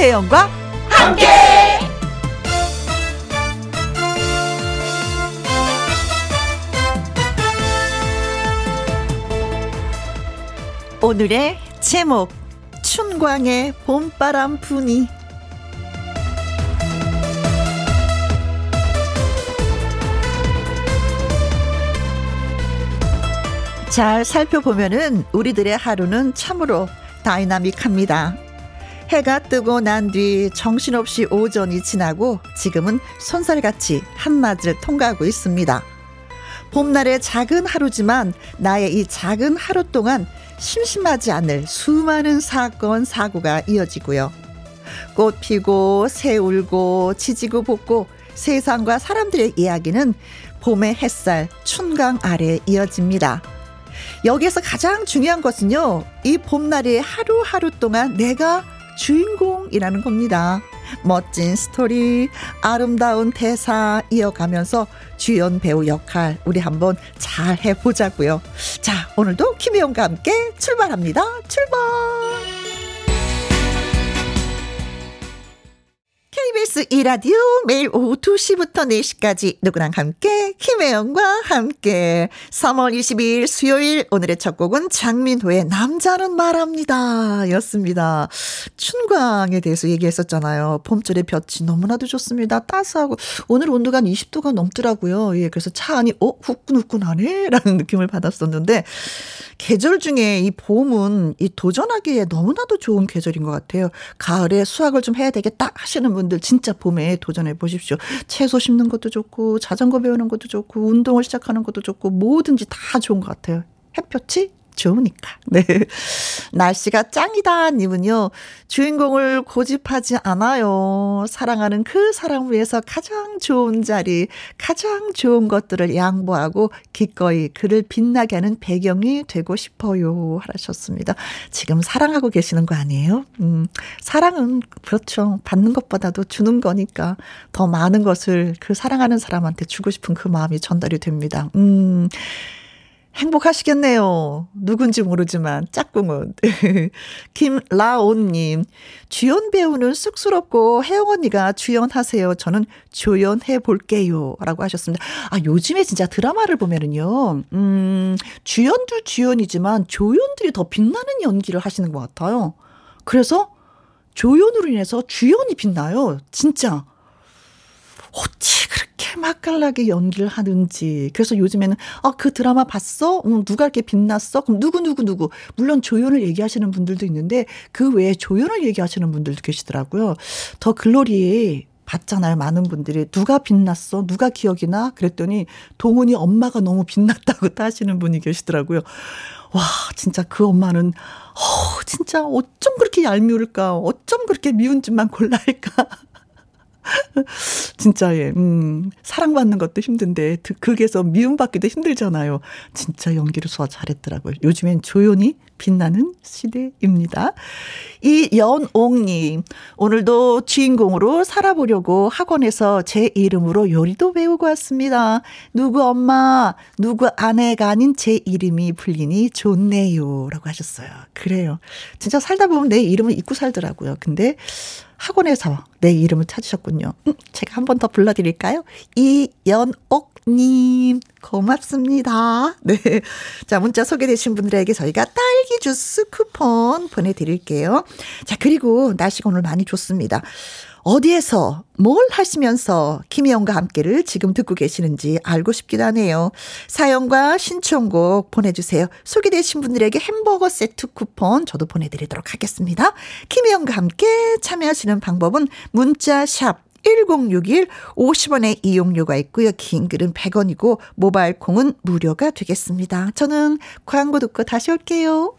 김혜영과 함께. 오늘의 제목 춘광의 봄바람 부니 잘 살펴보면은 우리들의 하루는 참으로 다이나믹합니다. 해가 뜨고 난 뒤 정신없이 오전이 지나고 지금은 손살같이 한낮을 통과하고 있습니다. 봄날의 작은 하루지만 나의 이 작은 하루 동안 심심하지 않을 수많은 사건, 사고가 이어지고요. 꽃 피고, 새 울고, 지지고 볶고, 세상과 사람들의 이야기는 봄의 햇살, 춘강 아래 이어집니다. 여기에서 가장 중요한 것은요, 이 봄날이 하루하루 동안 내가 주인공이라는 겁니다. 멋진 스토리, 아름다운 대사 이어가면서 주연 배우 역할 우리 한번 잘 해보자고요. 자, 오늘도 김혜영과 함께 출발합니다. 출발! KBS 이라디오 매일 오후 2시부터 4시까지 누구랑 함께 김혜영과 함께 3월 22일 수요일 오늘의 첫 곡은 장민호의 남자는 말합니다 였습니다. 춘광에 대해서 얘기했었잖아요. 봄철의 볕이 너무나도 좋습니다. 따스하고 오늘 온도가 한 20도가 넘더라고요. 예, 그래서 차 안이 어 후끈후끈하네 라는 느낌을 받았었는데 계절 중에 이 봄은 이 도전하기에 너무나도 좋은 계절인 것 같아요. 가을에 수확을 좀 해야 되겠다 하시는 분들 진짜 봄에 도전해 보십시오. 채소 심는 것도 좋고 자전거 배우는 것도 좋고 운동을 시작하는 것도 좋고 뭐든지 다 좋은 것 같아요. 햇볕이 좋으니까. 네. 날씨가 짱이다 님은요. 주인공을 고집하지 않아요. 사랑하는 그 사람을 위해서 가장 좋은 자리, 가장 좋은 것들을 양보하고 기꺼이 그를 빛나게 하는 배경이 되고 싶어요. 하셨습니다. 지금 사랑하고 계시는 거 아니에요? 음, 사랑은 그렇죠. 받는 것보다도 주는 거니까 더 많은 것을 그 사랑하는 사람한테 주고 싶은 그 마음이 전달이 됩니다. 음. 행복하시겠네요. 누군지 모르지만 짝꿍은. 김라온님 주연 배우는 쑥스럽고 혜영 언니가 주연하세요. 저는 조연해 볼게요. 라고 하셨습니다. 아, 요즘에 진짜 드라마를 보면은요, 음, 주연도 주연이지만 조연들이 더 빛나는 연기를 하시는 것 같아요. 그래서 조연으로 인해서 주연이 빛나요. 진짜. 어찌 그렇게 맛깔나게 연기를 하는지. 그래서 요즘에는, 아, 그 드라마 봤어? 음, 누가 이렇게 빛났어? 그럼 누구, 누구, 누구. 물론 조연을 얘기하시는 분들도 있는데, 그 외에 조연을 얘기하시는 분들도 계시더라고요. 더 글로리에 봤잖아요. 많은 분들이. 누가 빛났어? 누가 기억이 나? 그랬더니, 동훈이 엄마가 너무 빛났다고 따시는 분이 계시더라고요. 와, 진짜 그 엄마는, 어, 진짜 어쩜 그렇게 얄미울까? 어쩜 그렇게 미운 짓만 골라 할까? 진짜, 예, 음, 사랑받는 것도 힘든데, 극에서 미움받기도 힘들잖아요. 진짜 연기를 소화 잘했더라고요. 요즘엔 조연이 빛나는 시대입니다. 이연옥님, 오늘도 주인공으로 살아보려고 학원에서 제 이름으로 요리도 배우고 왔습니다. 누구 엄마, 누구 아내가 아닌 제 이름이 불리니 좋네요. 라고 하셨어요. 그래요. 진짜 살다 보면 내 이름을 잊고 살더라고요. 근데, 학원에서 내 이름을 찾으셨군요. 음, 제가 한 번 더 불러드릴까요? 이연옥 님, 고맙습니다. 네. 자, 문자 소개되신 분들에게 저희가 딸기 주스 쿠폰 보내드릴게요. 자, 그리고 날씨가 오늘 많이 좋습니다. 어디에서 뭘 하시면서 김혜영과 함께를 지금 듣고 계시는지 알고 싶기도 하네요. 사연과 신청곡 보내주세요. 소개되신 분들에게 햄버거 세트 쿠폰 저도 보내드리도록 하겠습니다. 김혜영과 함께 참여하시는 방법은 문자 샵 1061 50원의 이용료가 있고요. 긴 글은 100원이고 모바일 콩은 무료가 되겠습니다. 저는 광고 듣고 다시 올게요.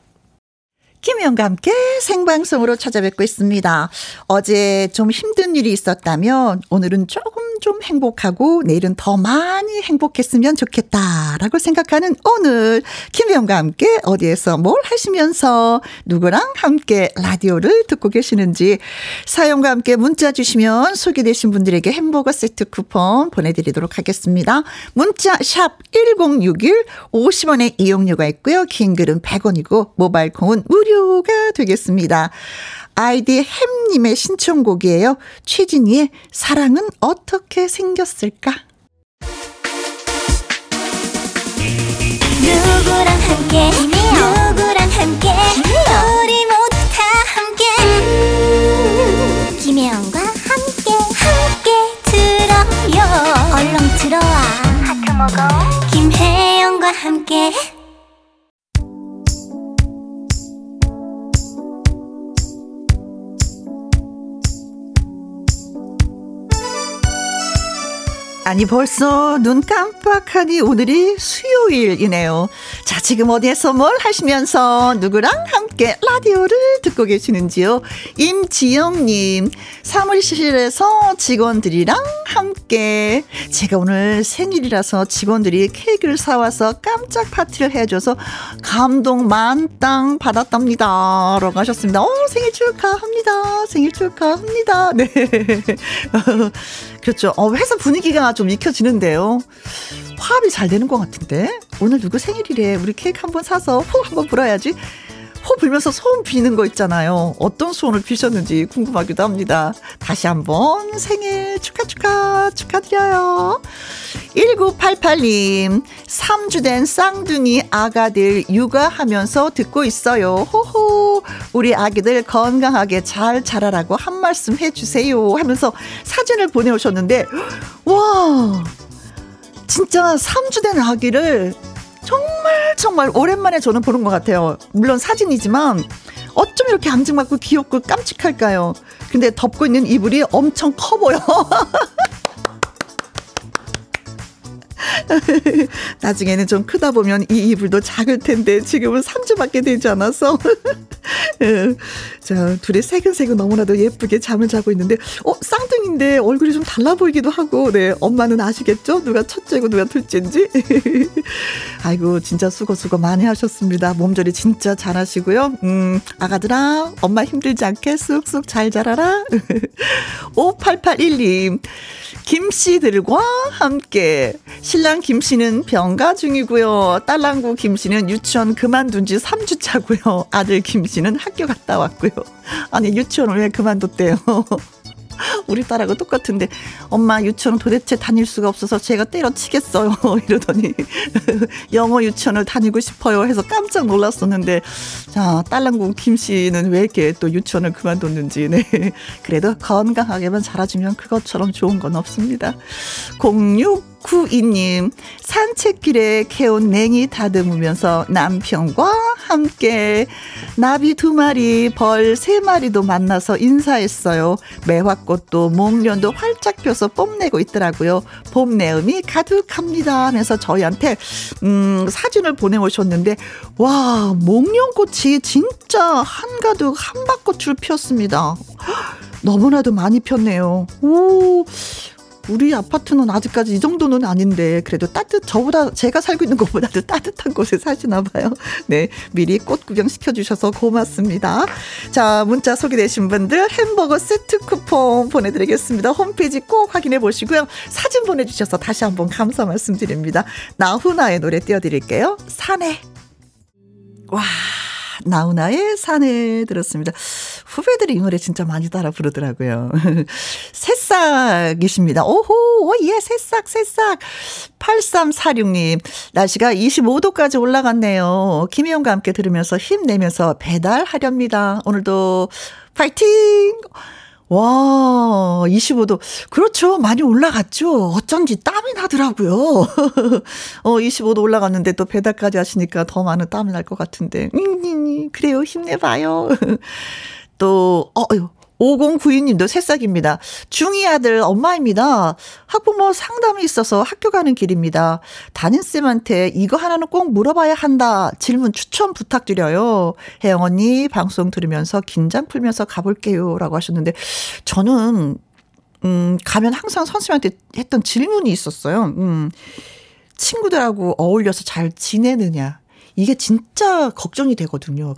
김혜영과 함께 생방송으로 찾아뵙고 있습니다. 어제 좀 힘든 일이 있었다면 오늘은 조금 좀 행복하고 내일은 더 많이 행복했으면 좋겠다라고 생각하는 오늘 김혜영과 함께 어디에서 뭘 하시면서 누구랑 함께 라디오를 듣고 계시는지 사연과 함께 문자 주시면 소개되신 분들에게 햄버거 세트 쿠폰 보내드리도록 하겠습니다. 문자 샵 1061 50원의 이용료가 있고요. 긴 글은 100원이고 모바일 콩은 무료 무료가 되겠습니다. 아이디 햄님의 신청곡이에요. 최진희의 사랑은 어떻게 생겼을까? 누구랑 함께? 누구랑 함께? 우리 모두 다 함께. 음, 김혜영과 함께 함께 들어요. 얼렁 들어와. 하트 먹어. 김혜영과 함께 아니 벌써 눈 깜빡하니 오늘이 수요일이네요. 자 지금 어디에서 뭘 하시면서 누구랑 함께 라디오를 듣고 계시는지요? 임지영님 사무실에서 직원들이랑 함께 제가 오늘 생일이라서 직원들이 케이크를 사와서 깜짝 파티를 해줘서 감동 만땅 받았답니다. 라고 하셨습니다. 어 생일 축하합니다. 생일 축하합니다. 네. 그렇죠. 어, 회사 분위기가 좀 익혀지는데요. 화합이 잘 되는 것 같은데. 오늘 누구 생일이래. 우리 케이크 한 번 사서 호 한번 불어야지. 호 불면서 소원 비는 거 있잖아요. 어떤 소원을 비셨는지 궁금하기도 합니다. 다시 한번 생일 축하 축하 축하드려요. 1988님, 3주 된 쌍둥이 아가들 육아하면서 듣고 있어요. 호호, 우리 아기들 건강하게 잘 자라라고 한 말씀 해주세요. 하면서 사진을 보내오셨는데, 와, 진짜 3주 된 아기를 정말 정말 오랜만에 저는 보는 것 같아요. 물론 사진이지만 어쩜 이렇게 앙증맞고 귀엽고 깜찍할까요? 근데 덮고 있는 이불이 엄청 커 보여. 나중에는 좀 크다 보면 이 이불도 작을 텐데 지금은 3주밖에 되지 않아서. 예. 자 둘이 새근새근 너무나도 예쁘게 잠을 자고 있는데 어 쌍둥이인데 얼굴이 좀 달라 보이기도 하고. 네 엄마는 아시겠죠? 누가 첫째고 누가 둘째인지? 아이고 진짜 수고 수고 많이 하셨습니다. 몸조리 진짜 잘하시고요. 음 아가들아 엄마 힘들지 않게 쑥쑥 잘 자라라. 5881님 김씨들과 함께 신랑 김 씨는 병가 중이고요. 딸랑구 김 씨는 유치원 그만둔 지 3주 차고요. 아들 김 씨는 학교 갔다 왔고요. 아니 유치원을 왜 그만뒀대요. 우리 딸하고 똑같은데 엄마 유치원 도대체 다닐 수가 없어서 제가 때려치겠어요 이러더니 영어 유치원을 다니고 싶어요 해서 깜짝 놀랐었는데 자 딸랑구 김 씨는 왜 이렇게 또 유치원을 그만뒀는지 네 그래도 건강하게만 자라주면 그것처럼 좋은 건 없습니다 06 구이님 산책길에 캐온 냉이 다듬으면서 남편과 함께 나비 두 마리 벌 세 마리도 만나서 인사했어요. 매화꽃도 목련도 활짝 펴서 뽐내고 있더라고요. 봄 내음이 가득합니다 하면서 저희한테 음 사진을 보내오셨는데 와 목련꽃이 진짜 한가득 한밭꽃을 피웠습니다. 너무나도 많이 폈네요. 오 우리 아파트는 아직까지 이 정도는 아닌데 그래도 따뜻 저보다 제가 살고 있는 곳보다도 따뜻한 곳에 사시나 봐요. 네, 미리 꽃 구경 시켜 주셔서 고맙습니다. 자, 문자 소개되신 분들 햄버거 세트 쿠폰 보내 드리겠습니다. 홈페이지 꼭 확인해 보시고요. 사진 보내 주셔서 다시 한번 감사 말씀드립니다. 나훈아의 노래 띄워 드릴게요. 산에 와 나훈아의 산에 들었습니다. 후배들이 이 노래 진짜 많이 따라 부르더라고요. 새싹이십니다. 오호, 오, 예, 새싹, 새싹. 8346님, 날씨가 25도까지 올라갔네요. 김혜영과 함께 들으면서 힘내면서 배달하렵니다. 오늘도 파이팅! 와, 25도. 그렇죠. 많이 올라갔죠. 어쩐지 땀이 나더라고요. 어, 25도 올라갔는데 또 배달까지 하시니까 더 많은 땀이 날것 같은데. 그래요. 힘내봐요. 또, 어, 5092님도 새싹입니다. 중2 아들 엄마입니다. 학부모 상담이 있어서 학교 가는 길입니다. 담임쌤한테 이거 하나는 꼭 물어봐야 한다. 질문 추천 부탁드려요. 혜영 언니 방송 들으면서 긴장 풀면서 가볼게요. 라고 하셨는데 저는, 음, 가면 항상 선생님한테 했던 질문이 있었어요. 음, 친구들하고 어울려서 잘 지내느냐. 이게 진짜 걱정이 되거든요.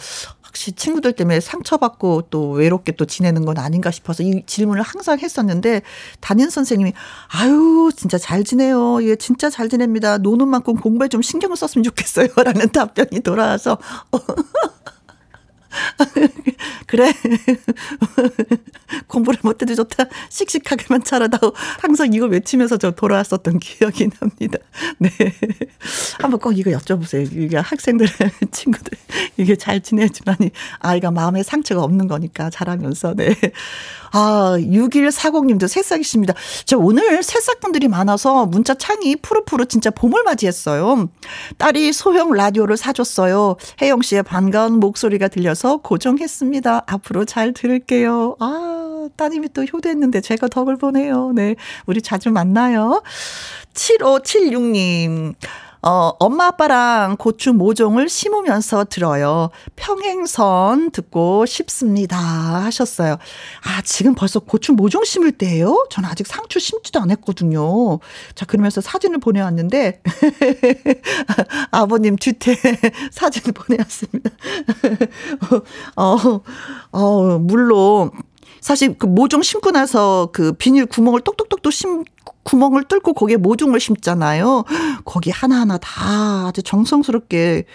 혹시 친구들 때문에 상처받고 또 외롭게 또 지내는 건 아닌가 싶어서 이 질문을 항상 했었는데 담임 선생님이 아유 진짜 잘 지내요. 예 진짜 잘 지냅니다. 노는 만큼 공부에 좀 신경을 썼으면 좋겠어요. 라는 답변이 돌아와서 그래. 공부를 못해도 좋다. 씩씩하게만 자라다오. 항상 이거 외치면서 저 돌아왔었던 기억이 납니다. 네. 한번 꼭 이거 여쭤보세요. 이게 학생들, 친구들, 이게 잘 지내지만이 아이가 마음에 상처가 없는 거니까 자라면서, 네. 아, 6140님도 새싹이십니다. 저 오늘 새싹분들이 많아서 문자 창이 푸르푸르 진짜 봄을 맞이했어요. 딸이 소형 라디오를 사줬어요. 혜영 씨의 반가운 목소리가 들려서 고정했습니다. 앞으로 잘 들을게요. 아, 따님이 또 효도했는데 제가 덕을 보네요. 네. 우리 자주 만나요. 7576님. 어, 엄마 아빠랑 고추 모종을 심으면서 들어요. 평행선 듣고 싶습니다. 하셨어요. 아, 지금 벌써 고추 모종 심을 때예요? 저는 아직 상추 심지도 않았거든요. 자, 그러면서 사진을 보내왔는데 아버님 뒤태 사진을 보내왔습니다. 어, 어, 물론 사실 그 모종 심고 나서 그 비닐 구멍을 똑똑똑똑 심 구멍을 뚫고 거기에 모종을 심잖아요. 거기 하나하나 다 아주 정성스럽게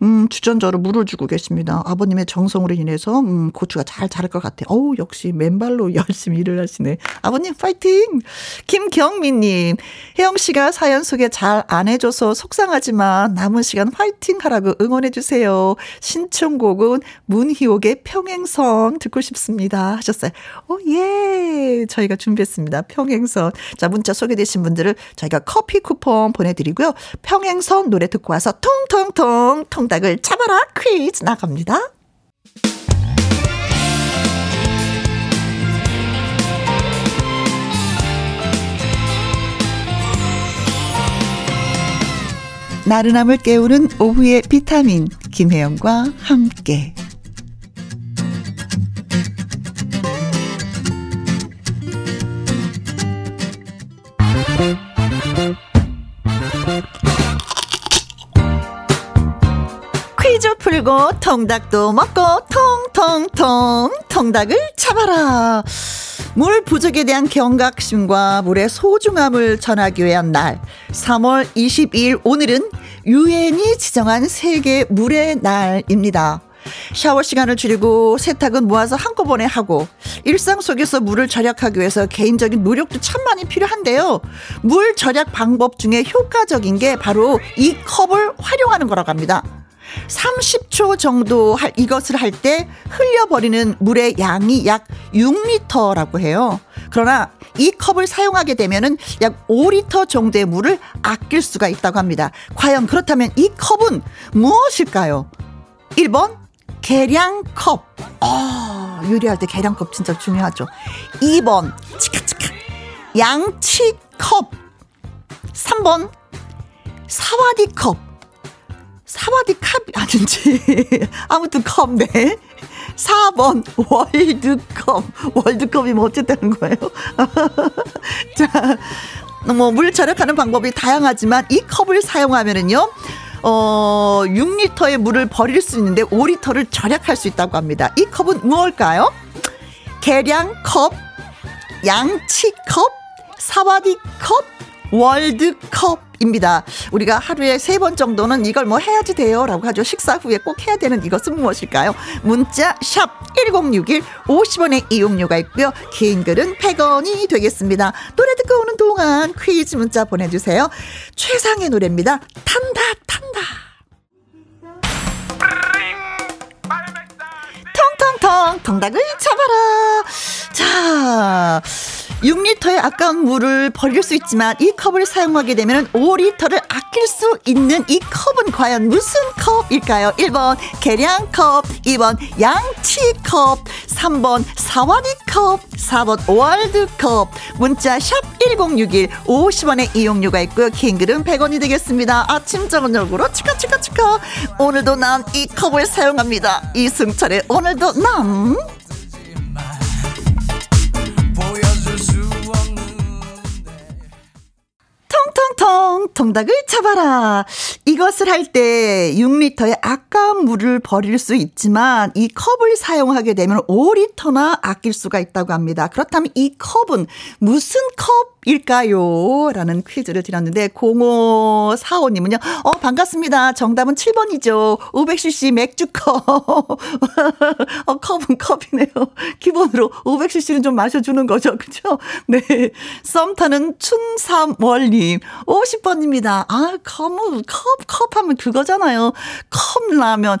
음, 주전자로 물을 주고 계십니다. 아버님의 정성으로 인해서 음, 고추가 잘 자랄 것 같아요. 어우, 역시 맨발로 열심히 일을 하시네. 아버님 파이팅! 김경민님, 혜영 씨가 사연 소개 잘 안 해줘서 속상하지만 남은 시간 파이팅 하라고 응원해 주세요. 신청곡은 문희옥의 평행선 듣고 싶습니다. 하셨어요. 오, 예! 저희가 준비했습니다. 평행선. 자, 문자 소개되신 분들을 저희가 커피 쿠폰 보내드리고요. 평행선 노래 듣고 와서 통통통 통 통닭을 잡아라 퀴즈 나갑니다. 나른함을 깨우는 오후의 비타민 김혜영과 함께 퀴즈 풀고 통닭도 먹고 통통통 통닭을 잡아라. 물 부족에 대한 경각심과 물의 소중함을 전하기 위한 날 3월 22일 오늘은 유엔이 지정한 세계 물의 날입니다. 샤워 시간을 줄이고 세탁은 모아서 한꺼번에 하고 일상 속에서 물을 절약하기 위해서 개인적인 노력도 참 많이 필요한데요. 물 절약 방법 중에 효과적인 게 바로 이 컵을 활용하는 거라고 합니다. 30초 정도 할 이것을 할 때 흘려버리는 물의 양이 약 6리터라고 해요. 그러나 이 컵을 사용하게 되면은 약 5리터 정도의 물을 아낄 수가 있다고 합니다. 과연 그렇다면 이 컵은 무엇일까요? 1번 계량컵. 어, 요리할 때 계량컵 진짜 중요하죠. 2번 치카치카 양치컵. 3번 사와디컵. 사와디 컵 아닌지 아무튼 컵 네. 4번 월드컵. 월드컵이 뭐 어쨌다는 거예요? 자, 뭐 물 절약하는 방법이 다양하지만 이 컵을 사용하면은요. 어, 6리터의 물을 버릴 수 있는데 5리터를 절약할 수 있다고 합니다. 이 컵은 무엇일까요? 계량컵, 양치컵, 사와디컵, 월드컵. 입니다. 우리가 하루에 세 번 정도는 이걸 뭐 해야지 돼요 라고 하죠. 식사 후에 꼭 해야 되는 이것은 무엇일까요? 문자 샵 1061 50원의 이용료가 있고요. 긴 글은 100원이 되겠습니다. 노래 듣고 오는 동안 퀴즈 문자 보내주세요. 최상의 노래입니다. 탄다 탄다. 통통통 통닭을 잡아라. 자. 6리터의 아까운 물을 버릴 수 있지만 이 컵을 사용하게 되면 5리터를 아낄 수 있는 이 컵은 과연 무슨 컵일까요? 1번 계량컵, 2번 양치컵, 3번 사와디컵, 4번 월드컵. 문자 샵 1061 50원의 이용료가 있고요. 킹글은 100원이 되겠습니다. 아침 저녁으로 치카치카치카. 오늘도 난 이 컵을 사용합니다. 이승철의 오늘도 난 통통 통 통닭을 잡아라. 이것을 할 때 6리터의 아까운 물을 버릴 수 있지만 이 컵을 사용하게 되면 5리터나 아낄 수가 있다고 합니다. 그렇다면 이 컵은 무슨 컵 일까요? 라는 퀴즈를 드렸는데 0545님은요. 어 반갑습니다. 정답은 7번이죠. 500cc 맥주컵. 어 컵은 컵이네요. 기본으로 500cc는 좀 마셔주는 거죠. 그죠? 네. 썸 타는 춘삼월님 50번입니다. 아 컵은 컵, 컵 하면 그거잖아요. 컵라면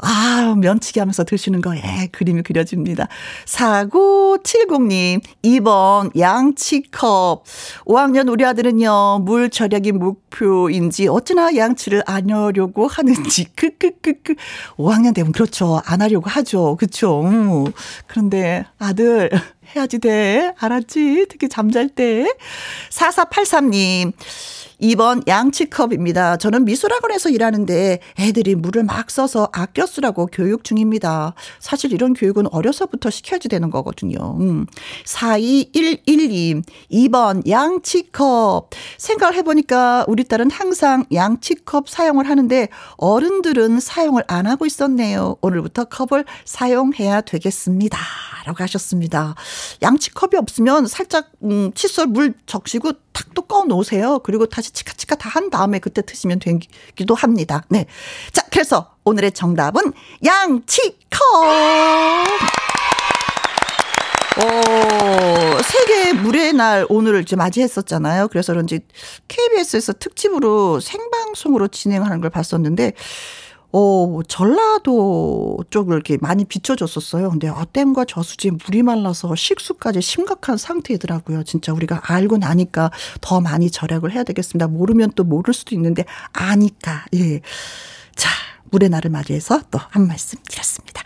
아, 면치기 하면서 드시는 거, 예, 그림이 그려집니다. 4970님, 2번, 양치컵. 5학년 우리 아들은요, 물 절약이 목표인지, 어찌나 양치를 안 하려고 하는지, 크크크크. 5학년 되면 그렇죠. 안 하려고 하죠. 그쵸. 음. 그런데 아들, 해야지 돼. 알았지? 특히 잠잘 때. 4483님, 2번 양치컵입니다. 저는 미술학원에서 일하는데 애들이 물을 막 써서 아껴 쓰라고 교육 중입니다. 사실 이런 교육은 어려서부터 시켜야지 되는 거거든요. 음. 42112 2번 양치컵. 생각을 해보니까 우리 딸은 항상 양치컵 사용을 하는데 어른들은 사용을 안 하고 있었네요. 오늘부터 컵을 사용해야 되겠습니다. 라고 하셨습니다. 양치컵이 없으면 살짝 음, 칫솔 물 적시고 탁또꺼 놓으세요. 그리고 다시 치카치카 다 한 다음에 그때 드시면 되기도 합니다. 네. 자, 그래서 오늘의 정답은 양치컵. 어, 세계 물의 날 오늘을 이제 맞이했었잖아요. 그래서 그런지 KBS에서 특집으로 생방송으로 진행하는 걸 봤었는데 어, 전라도 쪽을 이렇게 많이 비춰줬었어요. 근데 어, 댐과 저수지에 물이 말라서 식수까지 심각한 상태더라고요. 진짜 우리가 알고 나니까 더 많이 절약을 해야 되겠습니다. 모르면 또 모를 수도 있는데 아니까. 예. 자, 물의 날을 맞이해서 또 한 말씀 드렸습니다.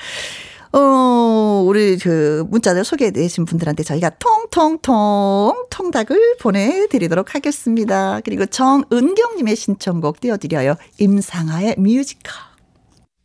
어, 우리 그 문자들 소개해 주신 분들한테 저희가 통통통 통닭을 보내드리도록 하겠습니다. 그리고 정은경님의 신청곡 띄워드려요. 임상아의 뮤지컬.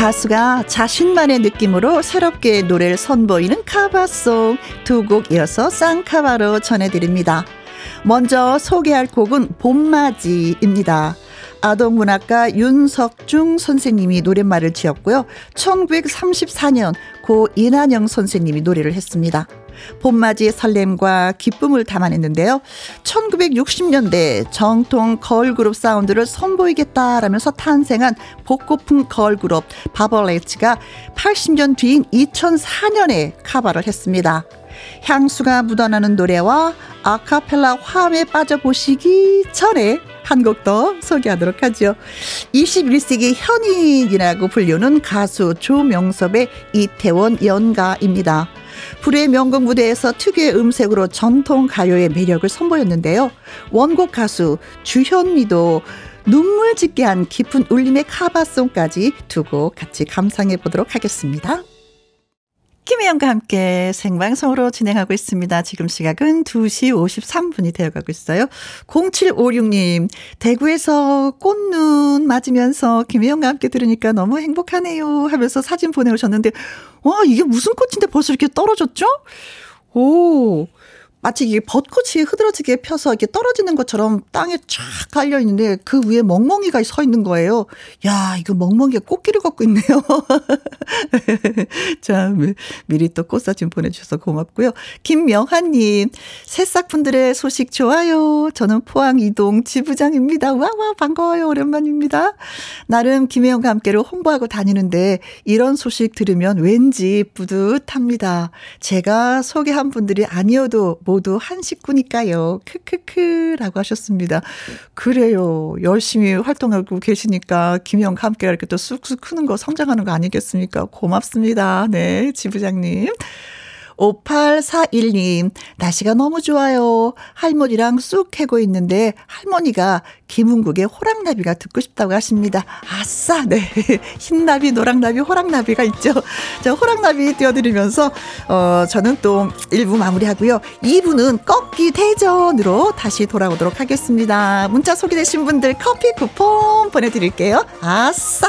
가수가 자신만의 느낌으로 새롭게 노래를 선보이는 카바송 두 곡 이어서 쌍카바로 전해드립니다. 먼저 소개할 곡은 봄맞이입니다. 아동문학가 윤석중 선생님이 노랫말을 지었고요. 1934년 고 이난영 선생님이 노래를 했습니다. 봄맞이 설렘과 기쁨을 담아냈는데요. 1960년대 정통 걸그룹 사운드를 선보이겠다라면서 탄생한 복고풍 걸그룹 바벌레츠가 80년 뒤인 2004년에 카바를 했습니다. 향수가 묻어나는 노래와 아카펠라 화음에 빠져보시기 전에 한 곡 더 소개하도록 하죠. 21세기 현인이라고 불리는 가수 조명섭의 이태원 연가입니다. 불의 명곡 무대에서 특유의 음색으로 전통 가요의 매력을 선보였는데요. 원곡 가수 주현미도 눈물 짓게 한 깊은 울림의 카바송까지 두고 같이 감상해 보도록 하겠습니다. 김혜영과 함께 생방송으로 진행하고 있습니다. 지금 시각은 2시 53분이 되어가고 있어요. 0756님, 대구에서 꽃눈 맞으면서 김혜영과 함께 들으니까 너무 행복하네요 하면서 사진 보내오셨는데, 와, 이게 무슨 꽃인데 벌써 이렇게 떨어졌죠? 오, 마치 이게 벚꽃이 흐드러지게 펴서 이렇게 떨어지는 것처럼 땅에 쫙 깔려 있는데 그 위에 멍멍이가 서 있는 거예요. 야, 이거 멍멍이가 꽃길을 걷고 있네요. 자, 미리 또 꽃사진 보내주셔서 고맙고요. 김명환님, 새싹분들의 소식 좋아요. 저는 포항 이동 지부장입니다. 와, 와, 반가워요. 오랜만입니다. 나름 김혜영과 함께로 홍보하고 다니는데 이런 소식 들으면 왠지 뿌듯합니다. 제가 소개한 분들이 아니어도 모두 한 식구니까요. 크크크라고 하셨습니다. 그래요. 열심히 활동하고 계시니까 김영과 함께 이렇게 또 쑥쑥 크는 거 성장하는 거 아니겠습니까? 고맙습니다. 네, 지부장님. 5841님, 날씨가 너무 좋아요. 할머니랑 쑥 캐고 있는데 할머니가 김은국의 호랑나비가 듣고 싶다고 하십니다. 아싸, 네. 흰나비, 노랑나비, 호랑나비가 있죠. 자, 호랑나비 띄워드리면서, 어, 저는 또 1부 마무리하고요. 2부는 꺾기 대전으로 다시 돌아오도록 하겠습니다. 문자 소개되신 분들 커피 쿠폰 보내드릴게요. 아싸!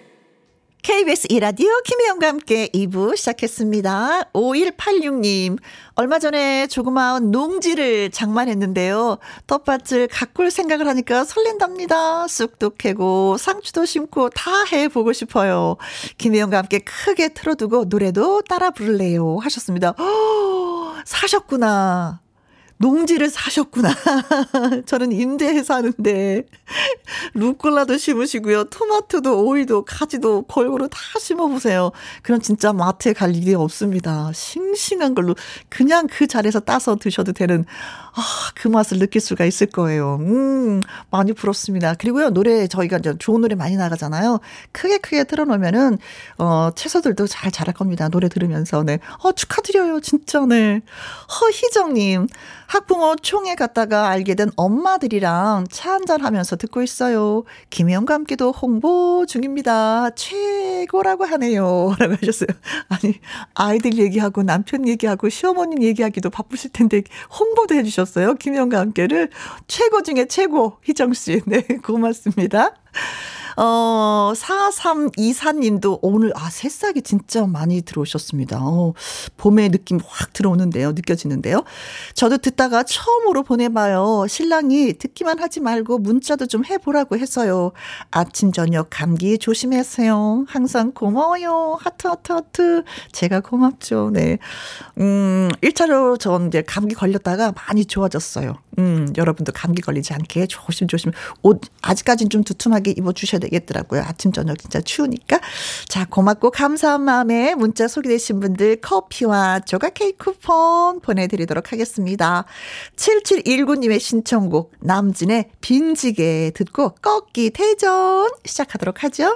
KBS 이라디오 김혜영과 함께 2부 시작했습니다. 5186님, 얼마 전에 조그마한 농지를 장만했는데요. 텃밭을 가꿀 생각을 하니까 설렌답니다. 쑥도 캐고 상추도 심고 다 해보고 싶어요. 김혜영과 함께 크게 틀어두고 노래도 따라 부를래요. 하셨습니다. 허, 사셨구나. 농지를 사셨구나. 저는 임대해 사는데 루꼴라도 심으시고요. 토마토도 오이도 가지도 골고루 다 심어 보세요. 그럼 진짜 마트에 갈 일이 없습니다. 싱싱한 걸로 그냥 그 자리에서 따서 드셔도 되는 아, 그 맛을 느낄 수가 있을 거예요. 음, 많이 부럽습니다. 그리고요, 노래, 저희가 이제 좋은 노래 많이 나가잖아요. 크게 크게 틀어놓으면은, 어, 채소들도 잘 자랄 겁니다. 노래 들으면서, 네. 어, 축하드려요. 진짜, 네. 허희정님, 학부모 총회 갔다가 알게 된 엄마들이랑 차 한잔 하면서 듣고 있어요. 김혜영과 함께도 홍보 중입니다. 최고라고 하네요. 라고 하셨어요. 아니, 아이들 얘기하고 남편 얘기하고 시어머님 얘기하기도 바쁘실 텐데 홍보도 해주셨어요. 김혜영과 함께를 최고 중에 최고. 희정씨. 네, 고맙습니다. 어, 4324님도 오늘, 아, 새싹이 진짜 많이 들어오셨습니다. 어, 봄의 느낌 확 들어오는데요. 느껴지는데요. 저도 듣다가 처음으로 보내봐요. 신랑이 듣기만 하지 말고 문자도 좀 해보라고 했어요. 아침, 저녁 감기 조심하세요. 항상 고마워요. 하트, 하트, 하트. 제가 고맙죠. 네. 음, 1차로 전 이제 감기 걸렸다가 많이 좋아졌어요. 음, 여러분도 감기 걸리지 않게 조심조심. 옷, 아직까지는 좀 두툼하게 입어 주셔야 되겠더라고요. 아침, 저녁 진짜 추우니까. 자, 고맙고 감사한 마음에 문자 소개되신 분들 커피와 조각 케이크 쿠폰 보내 드리도록 하겠습니다. 7719 님의 신청곡 남진의 빈지게 듣고 꺾기 대전 시작하도록 하죠.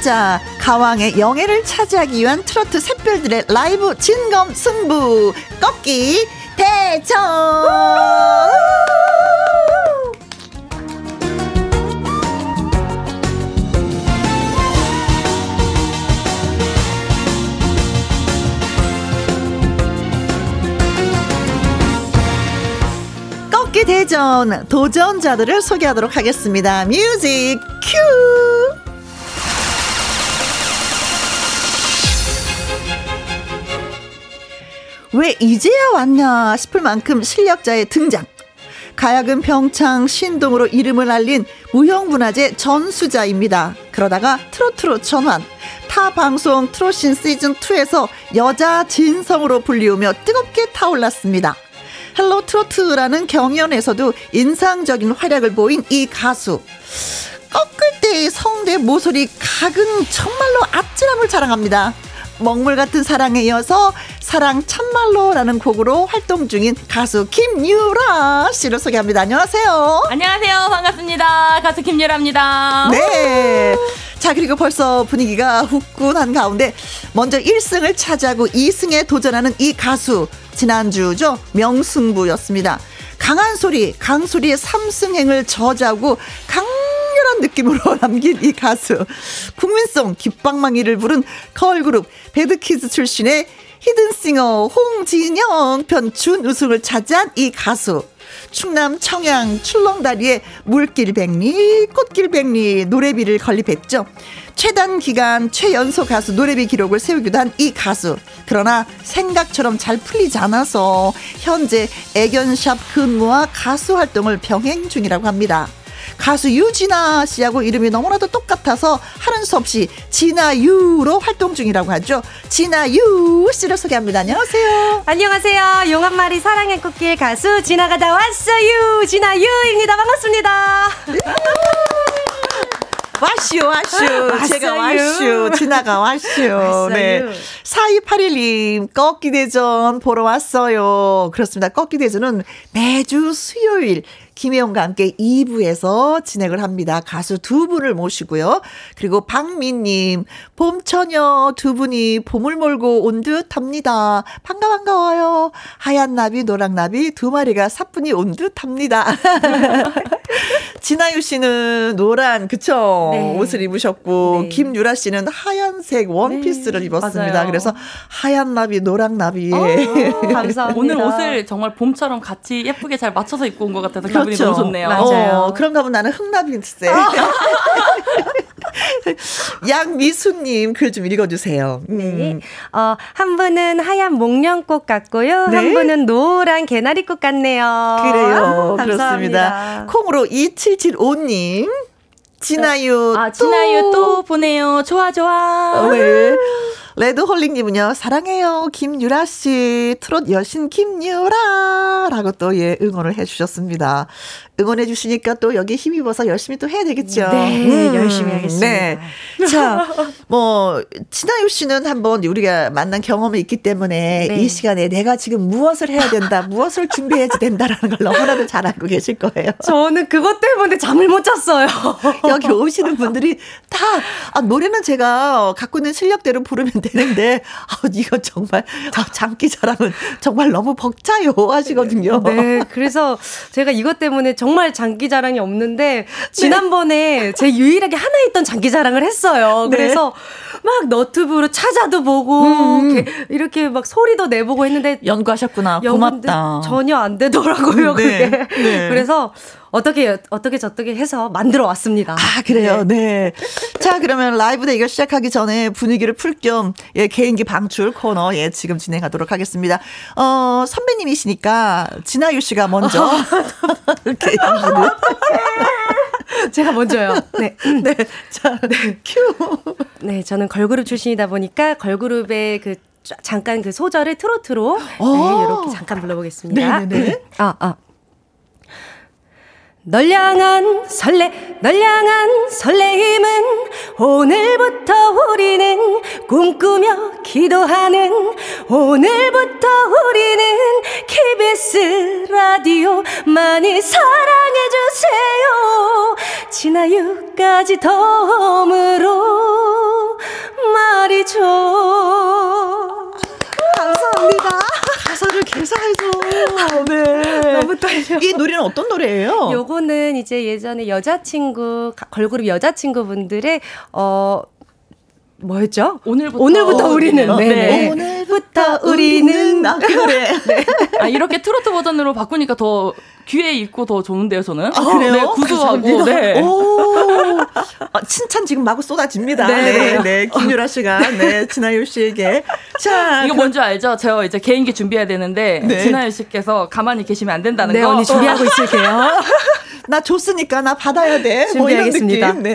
반짝반짝 가왕의 영예를 차지하기 위한 트로트 샛별들의 라이브 진검 승부 꺾기 대전 꺾기 대전 도전자들을 소개하도록 하겠습니다. 뮤직 큐! 왜 이제야 왔냐 싶을 만큼 실력자의 등장. 가야금 병창 신동으로 이름을 알린 무형문화재 전수자입니다. 그러다가 트로트로 전환. 타 방송 트롯신 시즌2에서 여자 진성으로 불리우며 뜨겁게 타올랐습니다. 헬로 트로트라는 경연에서도 인상적인 활약을 보인 이 가수. 꺾을 때의 성대 모서리 각은 정말로 아찔함을 자랑합니다. 먹물 같은 사랑에 이어서 사랑 참말로라는 곡으로 활동 중인 가수 김유라 씨를 소개합니다. 안녕하세요. 안녕하세요. 반갑습니다. 가수 김유라입니다. 네. 자, 그리고 벌써 분위기가 후끈한 가운데 먼저 1승을 차지하고 2승에 도전하는 이 가수. 지난주죠. 명승부였습니다. 강한 소리, 강소리의 3승행을 저지하고 강 렬한 느낌으로 남긴 이 가수. 국민송 깃방망이를 부른 걸그룹 배드키즈 출신의 히든싱어 홍진영 편 준우승을 차지한 이 가수. 충남 청양 출렁다리에 물길백리 꽃길백리 노래비를 건립했죠. 최단 기간 최연소 가수 노래비 기록을 세우기도 한 이 가수. 그러나 생각처럼 잘 풀리지 않아서 현재 애견샵 근무와 가수 활동을 병행 중이라고 합니다. 가수 유진아 씨하고 이름이 너무나도 똑같아서 하는 수 없이 진아유로 활동 중이라고 하죠. 진아유 씨를 소개합니다. 안녕하세요. 안녕하세요. 용한 마리 사랑의 꽃길 가수 지나가다 왔어요. 진아유입니다. 반갑습니다. 와슈 와슈 제가 와슈 지나가 와슈 네 4281님 꺾기 대전 보러 왔어요 그렇습니다 꺾기 대전은 매주 수요일 김혜영과 함께 2부에서 진행을 합니다. 가수 두 분을 모시고요. 그리고 박민님, 봄처녀 두 분이 봄을 몰고 온 듯 합니다. 반가 반가워요. 하얀 나비, 노랑 나비 두 마리가 사뿐히 온 듯 합니다. 진아유 씨는 노란, 그쵸? 네. 옷을 입으셨고, 네. 김유라 씨는 하얀색 원피스를 네. 입었습니다. 맞아요. 그래서 하얀 나비, 노랑 나비. 어, 감사합니다. 오늘 옷을 정말 봄처럼 같이 예쁘게 잘 맞춰서 입고 온 것 같아서 그렇죠. 기분이 너무 좋네요. 맞아요. 어, 그런가 보면 나는 흑나비일세. 양미수님 글 좀 읽어주세요. 음. 네. 어, 한 분은 하얀 목련꽃 같고요. 네? 한 분은 노란 개나리꽃 같네요. 그래요. 그렇습니다. 콩으로 2775님. 진아유. 아, 진아유 또, 또 보내요. 좋아, 좋아. 네. 레드홀릭님은요, 사랑해요. 김유라 씨. 트롯 여신 김유라. 라고 또 예, 응원을 해주셨습니다. 응원해 주시니까 또 여기 힘입어서 열심히 또 해야 되겠죠. 네, 음, 열심히 하겠습니다. 네. 자, 뭐 진아유 씨는 한번 우리가 만난 경험이 있기 때문에 네. 이 시간에 내가 지금 무엇을 해야 된다, 무엇을 준비해야 된다라는 걸 너무나도 잘 알고 계실 거예요. 저는 그것 때문에 잠을 못 잤어요. 여기 오시는 분들이 다 아, 노래는 제가 갖고 있는 실력대로 부르면 되는데 아, 이거 정말 아, 장기 자랑은 정말 너무 벅차요 하시거든요. 네, 그래서 제가 이것 때문에 정 정말 장기 자랑이 없는데 지난번에 네. 제 유일하게 하나 있던 장기 자랑을 했어요. 네. 그래서 막 너튜브로 찾아도 보고 음. 이렇게 막 소리도 내보고 했는데 연구하셨구나. 고맙다. 전혀 안 되더라고요. 네. 그게. 네. 그래서 어떻게 어떻게 저떻게 해서 만들어 왔습니다. 아, 그래요. 네. 자, 그러면 라이브 대결 시작하기 전에 분위기를 풀 겸 예, 개인기 방출 코너 예, 지금 진행하도록 하겠습니다. 어, 선배님이시니까 진아유 씨가 먼저 개인기를 제가 먼저요. 네. 네. 자, 큐. 네, 저는 걸그룹 출신이다 보니까 걸그룹의 그 자- 잠깐 그 소절을 트로트로 오. 네, 이렇게 잠깐 불러보겠습니다. 네네네. 아, 아. 널 향한 설레, 널 향한 설레임은 오늘부터 우리는 꿈꾸며 기도하는 오늘부터 우리는 KBS 라디오 많이 사랑해주세요. 지나유까지 덤으로 말이죠. 감사합니다. 가사를 개사해서. 네. 너무 떨려. 이 노래는 어떤 노래예요? 요거는 이제 예전에 여자친구 가- 걸그룹 여자친구분들의 어 뭐였죠? 오늘부터 오늘부터 우리는 네. 네. 오늘부터 우리는 아, 그 노래. 아, 이렇게 트로트 버전으로 바꾸니까 더 귀에 익고 더 좋은데요, 저는. 아, 그래요? 네, 구수하고. 네. 오. 아, 칭찬 지금 마구 쏟아집니다. 네. 네, 네. 김유라 씨가, 네, 진아유 씨에게. 자. 이거 뭔지 알죠? 제가 이제 개인기 준비해야 되는데 네. 진아유 씨께서 가만히 계시면 안 된다는 네 거. 언니 준비하고 있을게요. 나 줬으니까 나 받아야 돼. 뭐 이런 준비하겠습니다. 느낌. 네.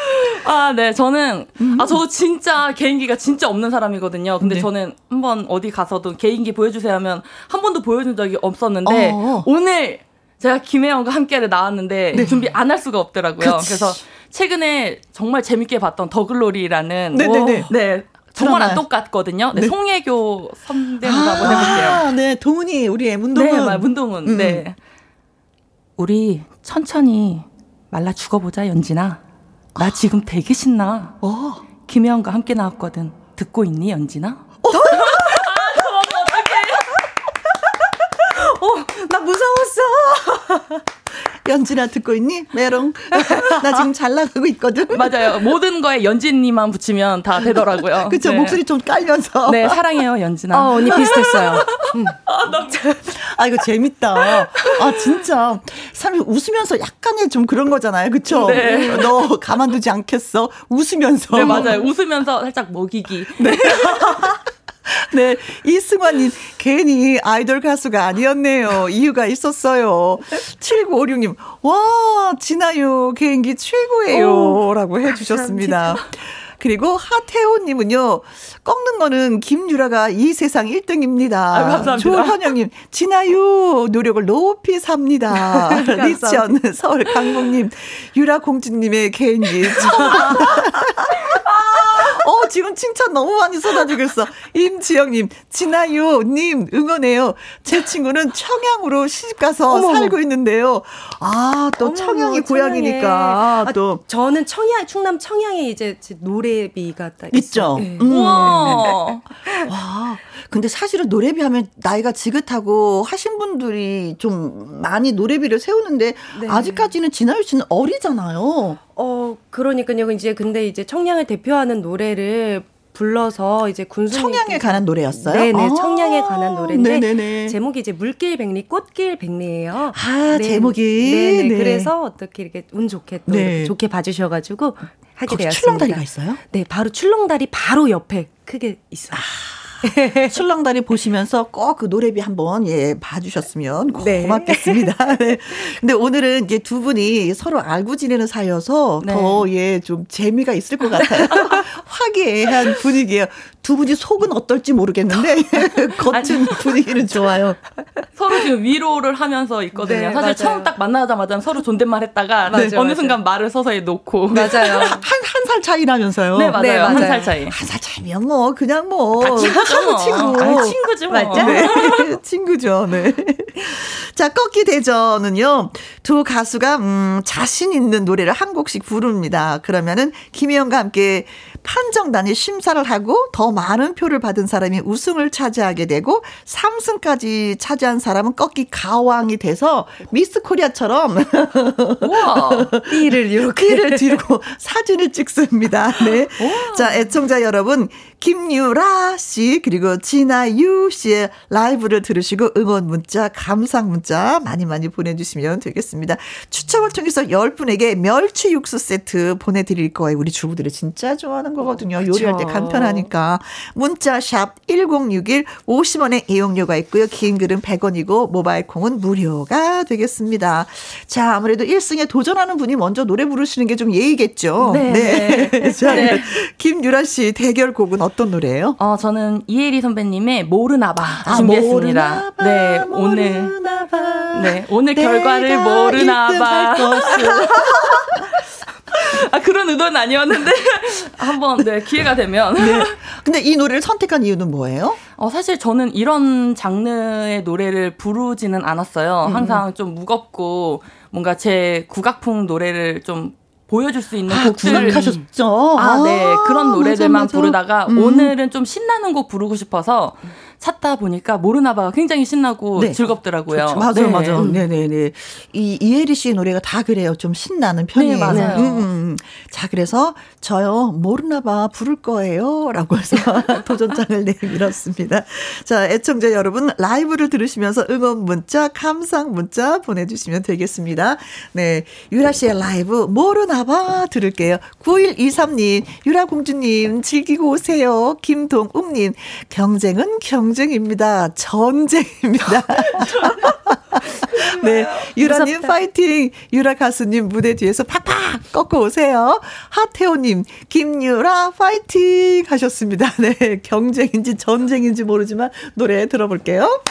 아, 네. 저는 음. 아 저도 진짜 개인기가 진짜 없는 사람이거든요. 근데 네. 저는 한번 어디 가서도 개인기 보여주세요 하면 한 번도 보여준 적이 없었는데 어. 오늘 제가 김혜영과 함께를 나왔는데 준비 안 할 수가 없더라고요. 네. 그치. 그래서 최근에 정말 재밌게 봤던 더글로리라는 네네네. 네. 정말 안. 똑같거든요. 네, 네. 송혜교 선배님도 한번 해볼게요. 아, 네. 동훈이, 우리의 문동훈. 네, 말 문동은. 음. 네. 우리 천천히 말라 죽어보자 연진아. 나 지금 되게 신나. 어. 김혜영과 함께 나왔거든. 듣고 있니 연진아? 나 무서웠어. 연진아 듣고 있니? 메롱. 나 지금 잘 나가고 있거든. 맞아요. 모든 거에 연진님만 붙이면 다 되더라고요. 그쵸. 네. 목소리 좀 깔면서. 네, 사랑해요 연진아. 어 언니 비슷했어요. 아, 이거 재밌다. 아, 진짜. 사람이 웃으면서 약간의 좀 그런 거잖아요. 그쵸? 네. 너 가만두지 않겠어? 웃으면서. 네, 맞아요. 웃으면서 살짝 먹이기. 네, 이승환님, 괜히 아이돌 가수가 아니었네요. 이유가 있었어요. 7956님, 와, 진아요, 개인기 최고예요. 라고 해주셨습니다. 그리고 하태호님은요, 꺾는 거는 김유라가 이 세상 1등입니다. 아유, 감사합니다. 조현영님, 진아유, 노력을 높이 삽니다. 리치언, 서울 강북님, 유라 공주님의 개인기. 어, 지금 칭찬 너무 많이 쏟아지고 있어. 임지영님, 진아유님, 응원해요. 제 친구는 청양으로 시집가서 어머. 살고 있는데요. 아, 또 어머, 청양이 청양에. 고향이니까. 아, 또. 저는 청양 충남 청양에 이제 제 노래비가 딱 있죠. 네. 음. 우와. 와, 근데 사실은 노래비 하면 나이가 지긋하고 하신 분들이 좀 많이 노래비를 세우는데 네. 아직까지는 진아유 씨는 어리잖아요. 어, 그러니까요. 이제 근데 이제 청량을 대표하는 노래를 불러서 이제 군수 청양에 관한 노래였어요? 네네 아, 청량에 관한 노래인데 네네네. 제목이 이제 물길 백리 꽃길 백리예요. 아, 제목이. 네네. 네. 그래서 어떻게 이렇게 운 좋게 또 네. 좋게 봐주셔가지고 하게 거기 되었습니다. 출렁다리가 있어요? 네, 바로 출렁다리 바로 옆에 크게 있어요. 출렁다리 보시면서 꼭 그 노래비 한번 예 봐주셨으면 네. 고맙겠습니다. 네. 근데 오늘은 이제 두 분이 서로 알고 지내는 사이여서 네. 더예좀 재미가 있을 것 같아요. 화기애애한 분위기예요. 두 분이 속은 어떨지 모르겠는데 겉은 분위기는 좋아요. 서로 지금 위로를 하면서 있거든요. 네, 사실 맞아요. 처음 딱 만나자마자 서로 존댓말 했다가 맞아요, 어느 맞아요. 순간 말을 서서히 놓고. 맞아요. 한 한 살 차이라면서요. 네, 맞아요. 네, 한 맞아요. 살 차이. 한 살 차이면 뭐 그냥 뭐. 뭐. 친구. 아, 친구죠. 뭐. 맞죠? 네. 친구죠. 네. 자, 꺾기 대전은요. 두 가수가 음, 자신 있는 노래를 한 곡씩 부릅니다. 그러면은 김혜영과 함께 판정단이 심사를 하고 더 많은 표를 받은 사람이 우승을 차지하게 되고 3승까지 차지한 사람은 꺾기 가왕이 돼서 미스 코리아처럼 우와. 띠를 이렇게 귀를 들고 사진을 찍습니다. 네. 자, 애청자 여러분, 김유라 씨, 그리고 진아유 씨의 라이브를 들으시고 응원 문자, 감상 문자 많이 많이 보내주시면 되겠습니다. 추첨을 통해서 10분에게 멸치 육수 세트 보내드릴 거예요. 우리 주부들이 진짜 좋아하는 거거든요. 요리할 때 간편하니까. 문자 샵 1061, 50원의 이용료가 있고요. 긴 글은 100원이고 모바일 콩은 무료가 되겠습니다. 자, 아무래도 1승에 도전하는 분이 먼저 노래 부르시는 게 좀 예의겠죠. 네. 네. 자, 네. 김유라 씨 대결곡은 어떤 노래예요? 어, 저는 이혜리 선배님의 모르나봐 아, 준비했습니다. 모르나봐, 네, 오늘. 모르나봐. 네, 오늘 결과를 모르나봐. 아, 그런 의도는 아니었는데, 한번, 네, 기회가 되면. 네. 근데 이 노래를 선택한 이유는 뭐예요? 어, 사실 저는 이런 장르의 노래를 부르지는 않았어요. 음. 항상 좀 무겁고, 뭔가 제 국악풍 노래를 좀 보여줄 수 있는 아, 곡들 구락하셨죠? 아, 네. 그런 노래들만 맞아, 맞아. 부르다가 음. 오늘은 좀 신나는 곡 부르고 싶어서 찾다 보니까 모르나봐가 굉장히 신나고 네. 즐겁더라고요. 맞아요, 네. 맞아요. 네네 네. 이, 이혜리 씨의 노래가 다 그래요. 좀 신나는 편이에요. 네, 맞아요. 음, 음. 자, 그래서 저요, 모르나봐 부를 거예요. 라고 해서 도전장을 내밀었습니다. 자, 애청자 여러분, 라이브를 들으시면서 응원 문자, 감상 문자 보내주시면 되겠습니다. 네. 유라 씨의 라이브, 모르나봐 들을게요. 9123님, 유라 공주님, 즐기고 오세요. 김동욱님, 경쟁은 경 쟁입니다. 전쟁입니다. 네. 유라님 파이팅! 유라 가수님 무대 뒤에서 팍팍 꺾어 오세요. 하태호님, 김유라 파이팅! 하셨습니다. 네. 경쟁인지 전쟁인지 모르지만 노래 들어볼게요.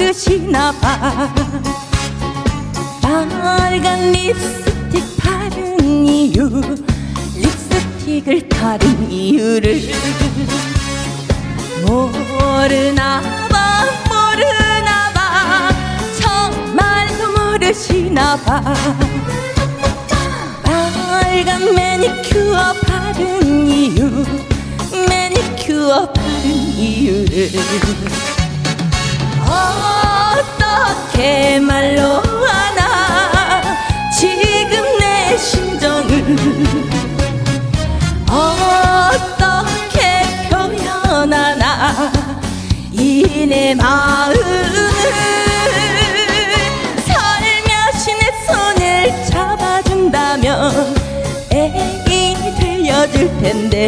모르시나 봐. 빨간 립스틱 바른 이유 립스틱을 바른 이유를 모르나 봐 모르나 봐. 정말로 모르시나 봐. 빨간 매니큐어 바른 이유 매니큐어 바른 이유를 어떻게 말로 하나? 지금 내 심정을 어떻게 표현하나? 이 내 마음을 살며시 내 손을 잡아준다면 애인이 되어줄 텐데.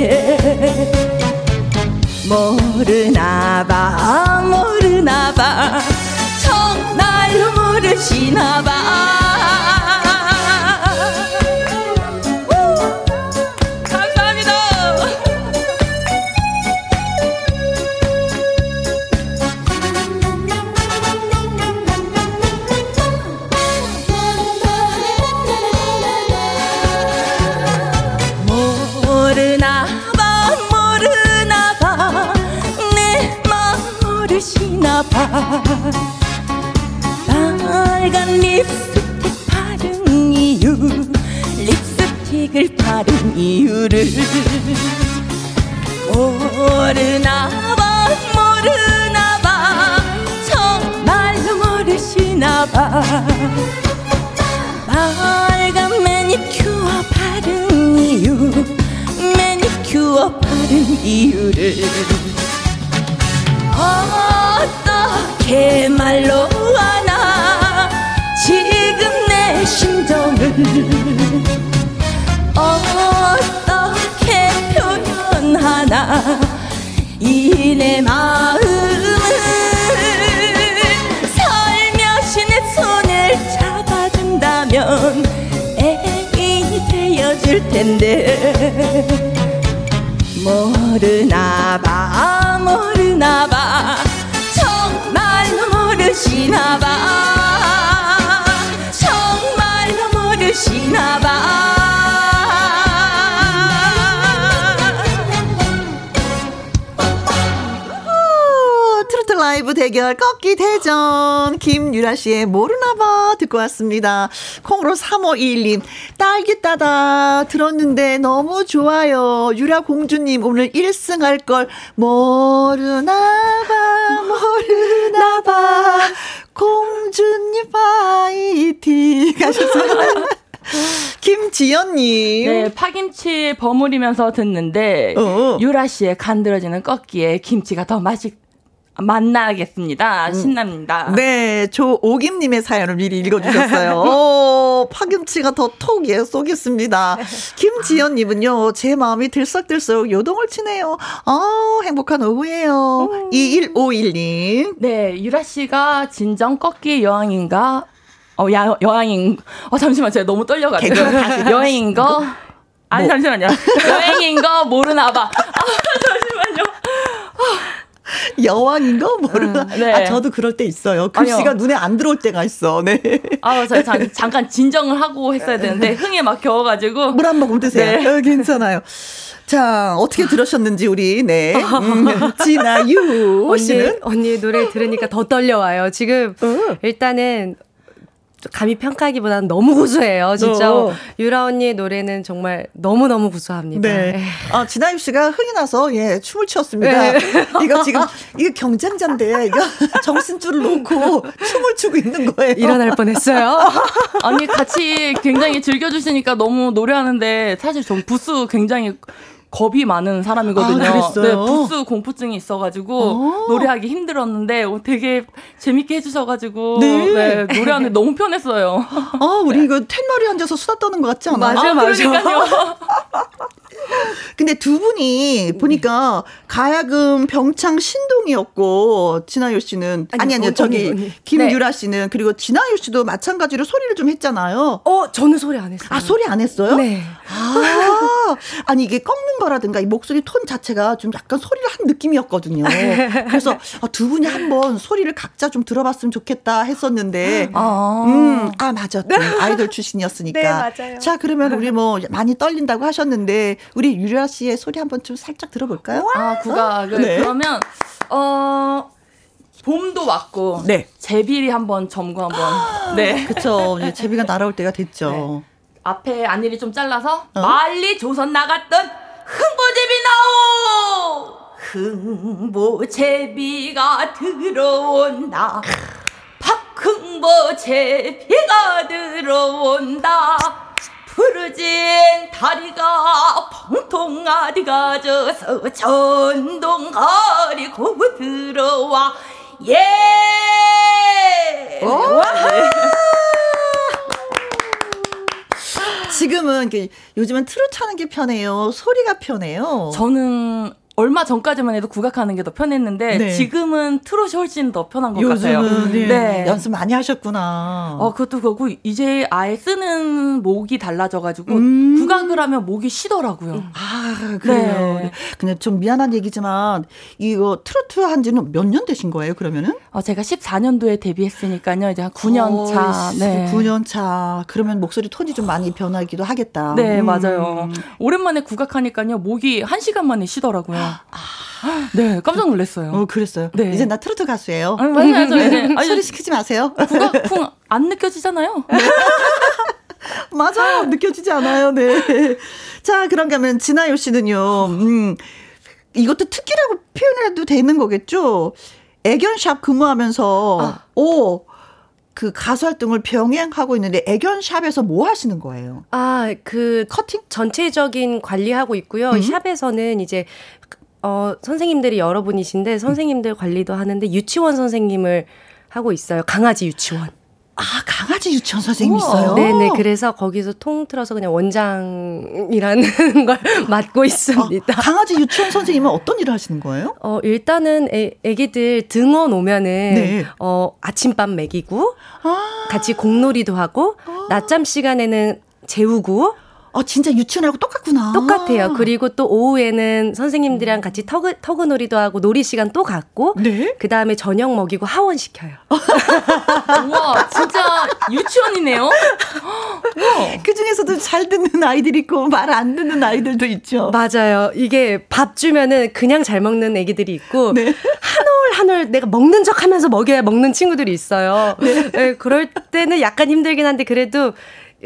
모르나 봐 정말로 모르시나 이유를 모르나 봐 모르나 봐. 정말로 모르시나 봐. 빨간 매니큐어 바른 이유 매니큐어 바른 이유를 어떻게 말로 하나? 지금 내 심정을 어떻게 표현하나? 이 내 마음을 살며시 내 손을 잡아준다면 애인이 되어줄 텐데. 모르나 봐 모르나 봐. 정말로 모르시나 봐. 정말로 모르시나 봐 라이브 대결 꺾기 대전 김유라 씨의 모르나봐 듣고 왔습니다. 콩으로 3521님 딸기 따다 들었는데 너무 좋아요. 유라 공주님 오늘 1승 할 걸 모르나봐 모르나봐 공주님 파이팅 하셨어요. 김지연님. 네, 파김치 버무리면서 듣는데 어. 유라 씨의 간드러지는 꺾기에 김치가 더 맛이 맛나겠습니다. 신납니다. 네, 조오김님의 사연을 미리 읽어주셨어요. 오, 파김치가 더 톡에 쏘겠습니다. 김지연님은요, 제 마음이 들썩들썩 요동을 치네요. 아, 행복한 오후예요. 2151님. 네, 유라 씨가 진정 꺾기 여왕인가? 어, 야, 여왕인, 어, 잠시만, 제가 너무 떨려가지고. 여행인 거? 아니, 뭐. 잠시만요. 여행인 거 모르나 봐. 아, 잠시만요. 여왕인 거 모르나? 네. 아, 저도 그럴 때 있어요. 글씨가 아니요. 눈에 안 들어올 때가 있어. 네. 아, 저 잠, 잠깐 진정을 하고 했어야 되는데, 흥에 막 겨워가지고. 물 한 모금 드세요. 네. 어, 괜찮아요. 자, 어떻게 들으셨는지, 우리, 네. 음, 진아유 언니, 씨는? 언니 노래 들으니까 더 떨려와요. 지금 어. 일단은 감히 평가하기보다는 너무 구수해요. 진짜 어. 유라 언니의 노래는 정말 너무 너무 구수합니다. 네. 에이. 아, 진아유 씨가 흥이 나서, 예, 춤을 추었습니다. 네. 이거 지금, 이거 경쟁자인데, 이거 정신줄을 놓고 춤을 추고 있는 거예요. 일어날 뻔했어요. 아니, 같이 굉장히 즐겨주시니까 너무 노래하는데, 사실 전 부스 굉장히 겁이 많은 사람이거든요. 아? 네, 부스 공포증이 있어가지고, 어. 노래하기 힘들었는데, 어, 되게 재밌게 해주셔가지고, 네. 네, 노래하는데 너무 편했어요. 아, 우리 이거 텐머리 앉아서 수다 떠는 것 같지 않아? 맞아요, 아, 맞아요. 근데 두 분이 보니까 가야금 병창 신동이었고 진아유 씨는 아니 아니, 아니요 언니, 저기 언니. 김유라 씨는 그리고 진아유 씨도 마찬가지로 소리를 좀 했잖아요. 어, 저는 소리 안 했어요. 아 소리 안 했어요? 네. 아 아니 이게 꺾는 거라든가 이 목소리 톤 자체가 좀 약간 소리를 한 느낌이었거든요. 그래서 아, 두 분이 한번 소리를 각자 좀 들어봤으면 좋겠다 했었는데 아. 음, 아, 맞아. 또 아이돌 출신이었으니까. 네, 맞아요. 자, 그러면 우리 뭐 많이 떨린다고 하셨는데, 우리 유라 씨의 소리 한번 좀 살짝 들어볼까요? 아, 국악을. 네. 그러면, 어, 봄도 왔고, 네. 제비리 한번 점거 한번. 네. 그쵸. 이제 제비가 날아올 때가 됐죠. 앞에 안일이 좀 잘라서 어? 멀리 조선 나갔던 흥보제비 나오 흥보제비가 들어온다 박흥보제비가 들어온다 푸르진 다리가 펑통 어디 가져서 전동 가리고 들어와 예 지금은 이렇게 요즘은 트로트 하는 게 편해요. 소리가 편해요. 저는 얼마 전까지만 해도 국악하는 게 더 편했는데 네. 지금은 트롯이 훨씬 더 편한 것 같아요. 요즘은 예, 네. 연습 많이 하셨구나. 어, 그것도 그렇고, 이제 아예 쓰는 목이 달라져가지고, 음. 국악을 하면 목이 쉬더라고요. 아, 그래요. 네. 근데 좀 미안한 얘기지만, 이거 트로트 한 지는 몇 년 되신 거예요, 그러면은? 어, 제가 14년도에 데뷔했으니까요. 이제 한 9년 차. 네. 9년 차. 그러면 목소리 톤이 좀 많이 변하기도 하겠다. 네, 음. 맞아요. 오랜만에 국악하니까요. 목이 한 시간 만에 쉬더라고요. 네, 깜짝 놀랐어요. 어, 그랬어요. 네. 이제 나 트로트 가수예요. 아니, 맞아요. 저 이제, 아니, 소리 시키지 마세요. 국악풍 안 느껴지잖아요. 맞아요. 느껴지지 않아요. 네. 자, 그런가 하면 진아요 씨는요. 음. 이것도 특기라고 표현해도 되는 거겠죠? 애견샵 근무하면서 아. 오. 그 가수 활동을 병행하고 있는데 애견샵에서 뭐 하시는 거예요? 아, 그 커팅? 전체적인 관리하고 있고요. 샵에서는 이제 어 선생님들이 여러분이신데 선생님들 관리도 하는데 유치원 선생님을 하고 있어요. 강아지 유치원. 아, 강아지 유치원 선생님. 있어요? 네네. 그래서 거기서 통틀어서 그냥 원장이라는 걸 맡고 아, 있습니다. 강아지 유치원 선생님은 어떤 일을 하시는 거예요? 어, 일단은 애, 애기들 등원 오면은, 네. 어, 아침밥 먹이고, 아, 같이 공놀이도 하고, 낮잠 시간에는 재우고, 어, 진짜 유치원하고 똑같구나. 똑같아요. 그리고 또 오후에는 선생님들이랑 같이 터그, 터그놀이도 하고 놀이 시간 또 갖고 네. 그 다음에 저녁 먹이고 하원 시켜요. 우와, 진짜 유치원이네요. 그 중에서도 잘 듣는 아이들 있고 말 안 듣는 아이들도 있죠. 맞아요. 이게 밥 주면은 그냥 잘 먹는 애기들이 있고 네. 한올 한올 내가 먹는 척 하면서 먹여야 먹는 친구들이 있어요. 네, 그럴 때는 약간 힘들긴 한데 그래도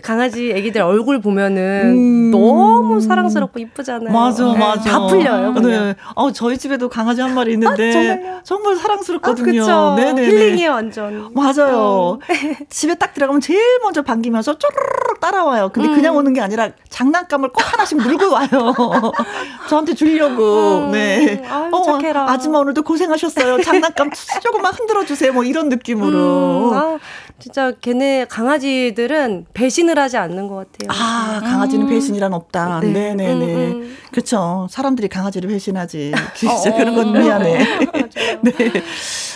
강아지 애기들 얼굴 보면은 너무 사랑스럽고 이쁘잖아요. 음. 맞아, 네, 맞아. 다 풀려요. 그냥. 네. 어, 저희 집에도 강아지 한 마리 있는데 정말요? 정말 아, 사랑스럽거든요. 그쵸. 네네네. 힐링이에요, 완전. 맞아요. 어. 집에 딱 들어가면 제일 먼저 반기면서 쪼르르 따라와요. 근데 음. 그냥 오는 게 아니라 장난감을 꼭 하나씩 물고 와요. 저한테 주려고. 음. 네. 아유, 착해라. 아줌마 오늘도 고생하셨어요. 장난감 조금만 흔들어 주세요. 뭐 이런 느낌으로. 음, 아, 진짜 걔네 강아지들은 배신을 하지 않는 것 같아요. 아, 강아지는 배신이란 없다. 네. 네, 네, 네. 음, 음. 그렇죠. 사람들이 강아지를 배신하지. 진짜 그런 건 미안해. 네.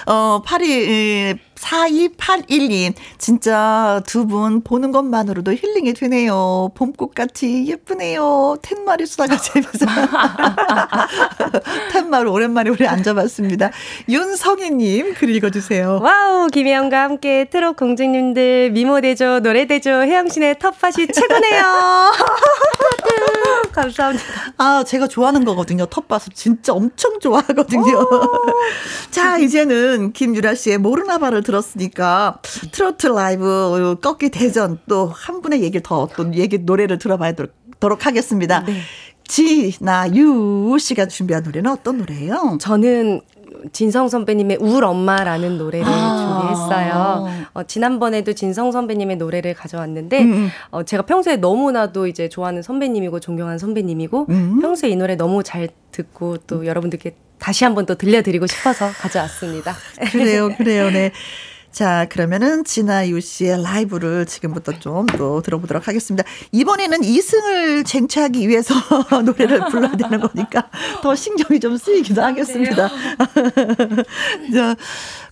어, 82, 4281님. 진짜 두 분 보는 것만으로도 힐링이 되네요. 봄꽃같이 예쁘네요. 텐마리 수다가 재밌어. 텐마리 오랜만에 우리 앉아봤습니다. 윤성희님, 글 읽어주세요. 와우, 김혜영과 함께 트롯 공주님들 미모 되죠, 노래 되죠, 혜영신의 텃밭이 최고네요. 감사합니다. 아, 제가 좋아하는 거거든요. 텃밭을 진짜 엄청 좋아하거든요. 자, 이제는 김유라 씨의 모르나봐를 들었으니까 트로트 라이브 꺾기 대전 또 한 분의 얘기를 더또 얘기 노래를 들어봐도록 하겠습니다. 지나유 씨가 준비한 노래는 어떤 노래예요? 저는 진성 선배님의 울 엄마라는 노래를 아. 준비했어요. 어, 지난번에도 진성 선배님의 노래를 가져왔는데 음, 음. 어, 제가 평소에 너무나도 이제 좋아하는 선배님이고 존경하는 선배님이고 음. 평소에 이 노래 너무 잘 듣고 또 여러분들께 다시 한번 또 들려드리고 싶어서 가져왔습니다. 그래요, 그래요, 네. 자, 그러면은 진아유 씨의 라이브를 지금부터 좀 또 들어보도록 하겠습니다. 이번에는 2승을 쟁취하기 위해서 노래를 불러야 되는 거니까 더 신경이 좀 쓰이기도 하겠습니다. 자,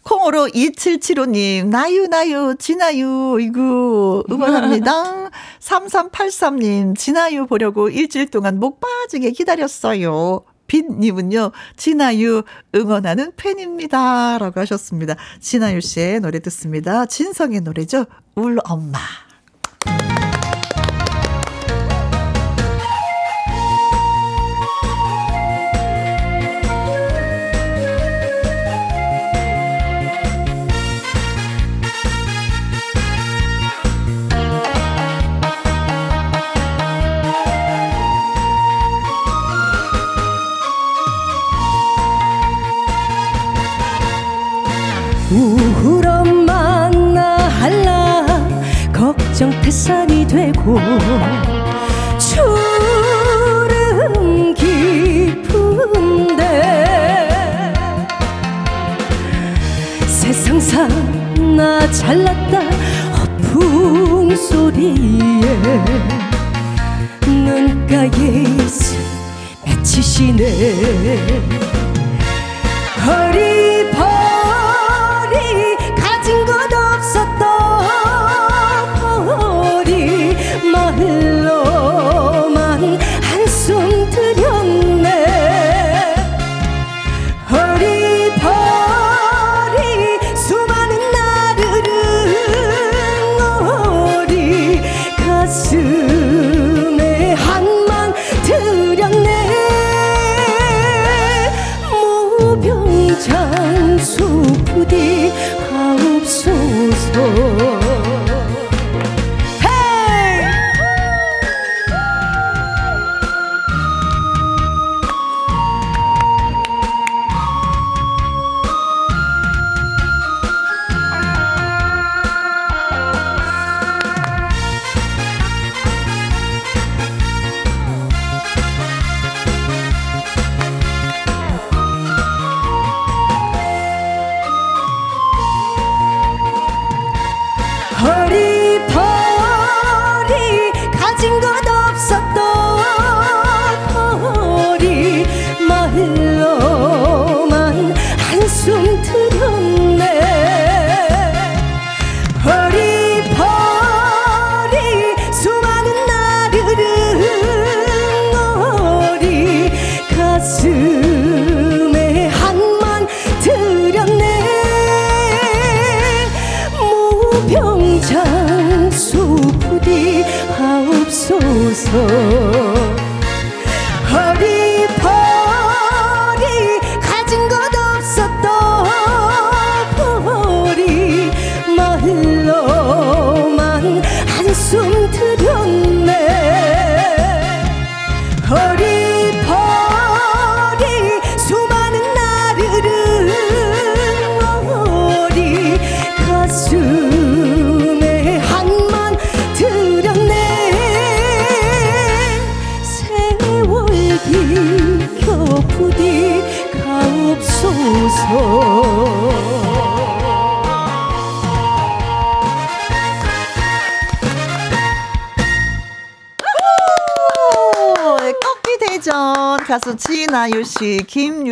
콩으로 2775님, 나유, 나유, 진아유, 이구, 응원합니다. 3383님, 진아유 보려고 일주일 동안 목 빠지게 기다렸어요. 빛님은요, 진아유 응원하는 팬입니다. 라고 하셨습니다. 진아유 씨의 노래 듣습니다. 진성의 노래죠. 울 엄마. 태산이 되고 추름 깊은데 세상사 나 잘났다 허풍 소리에 눈가에 맺히시네. 허리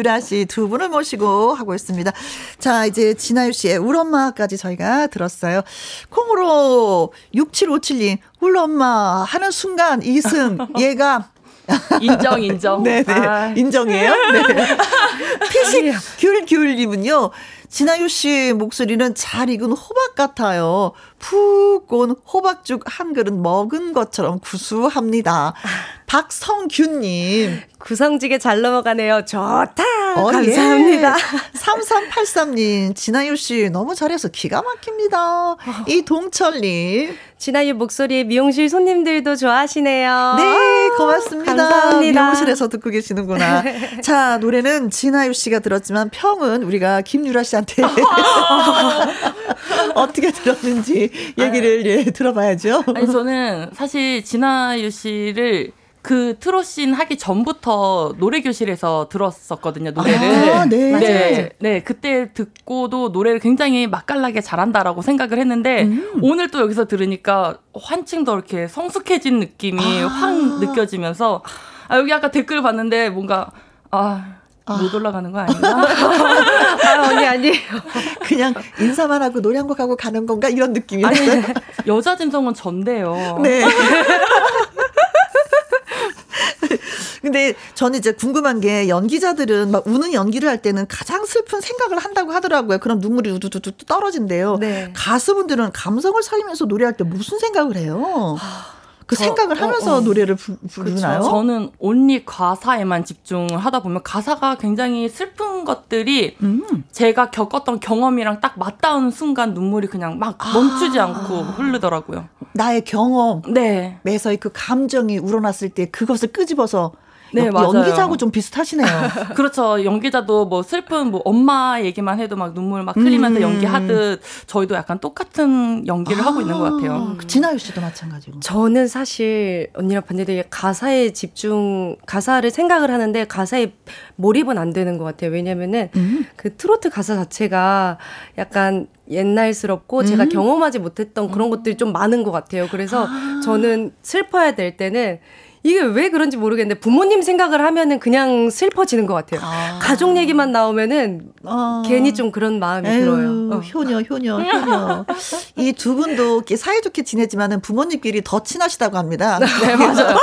유라 씨 두 분을 모시고 하고 있습니다. 자, 이제 진아유 씨의 울 엄마까지 저희가 들었어요. 콩으로 6757님, 울 엄마 하는 순간 이승 얘가 인정 인정. 네네. 아, 인정이에요? 네. 피식 귤귤님은요. 진아유 씨 목소리는 잘 익은 호박 같아요. 푹온 호박죽 한 그릇 먹은 것처럼 구수합니다. 박성균님. 구성지게 잘 넘어가네요. 좋다. 어, 감사합니다. 예. 3383님. 진아유 씨 너무 잘해서 기가 막힙니다. 이동철님. 진아유 목소리 미용실 손님들도 좋아하시네요. 네, 고맙습니다. 감사합니다. 미용실에서 듣고 계시는구나. 자, 노래는 진아유 씨가 들었지만 평은 우리가 김유라 씨한테 어떻게 들었는지 얘기를 예, 들어봐야죠. 아니 저는 사실 진아유 씨를 그 트로신 하기 전부터 노래 교실에서 들었었거든요 노래를. 아, 네. 네, 네, 그때 듣고도 노래를 굉장히 맛깔나게 잘한다라고 생각을 했는데 음. 오늘 또 여기서 들으니까 한층 더 이렇게 성숙해진 느낌이 확 느껴지면서 아, 여기 아까 댓글 봤는데 뭔가 아. 못 올라가는 거 아닌가? 아, 언니 아니에요. 그냥 인사만 하고 노래 한 곡 하고 가는 건가 이런 느낌이었어요. 여자 진성은 전데요. 네. 근데 저는 이제 궁금한 게 연기자들은 막 우는 연기를 할 때는 가장 슬픈 생각을 한다고 하더라고요. 그럼 눈물이 우두두두 떨어진대요. 네. 가수분들은 감성을 살리면서 노래할 때 무슨 생각을 해요? 그 저- 생각을 어, 하면서 어. 노래를 부, 부르나요? 그쵸. 저는 온리 가사에만 집중을 하다 보면 가사가 굉장히 슬픈 것들이 음. 제가 겪었던 경험이랑 딱 맞닿은 순간 눈물이 그냥 막 멈추지 않고 흐르더라고요. 나의 경험. 네. 매서의 그 감정이 우러났을 때 그것을 끄집어서 네, 연- 맞아요. 연기자하고 좀 비슷하시네요. 그렇죠. 연기자도 뭐 슬픈 뭐 엄마 얘기만 해도 막 눈물 막 흘리면서 음. 연기하듯 저희도 약간 똑같은 연기를 하고 있는 것 같아요. 그 진아유 씨도 마찬가지고. 저는 사실 언니랑 반대되게 가사에 집중, 가사를 생각을 하는데 가사에 몰입은 안 되는 것 같아요. 왜냐면은 음. 그 트로트 가사 자체가 약간 옛날스럽고 제가 음. 경험하지 못했던 그런 것들이 좀 많은 것 같아요. 그래서 저는 슬퍼야 될 때는 이게 왜 그런지 모르겠는데 부모님 생각을 하면은 그냥 슬퍼지는 것 같아요. 아. 가족 얘기만 나오면은 어. 괜히 좀 그런 마음이 에휴, 들어요. 어. 효녀, 효녀, 효녀. 이 두 분도 이렇게 사이좋게 지내지만은 부모님끼리 더 친하시다고 합니다. 네, 맞아요.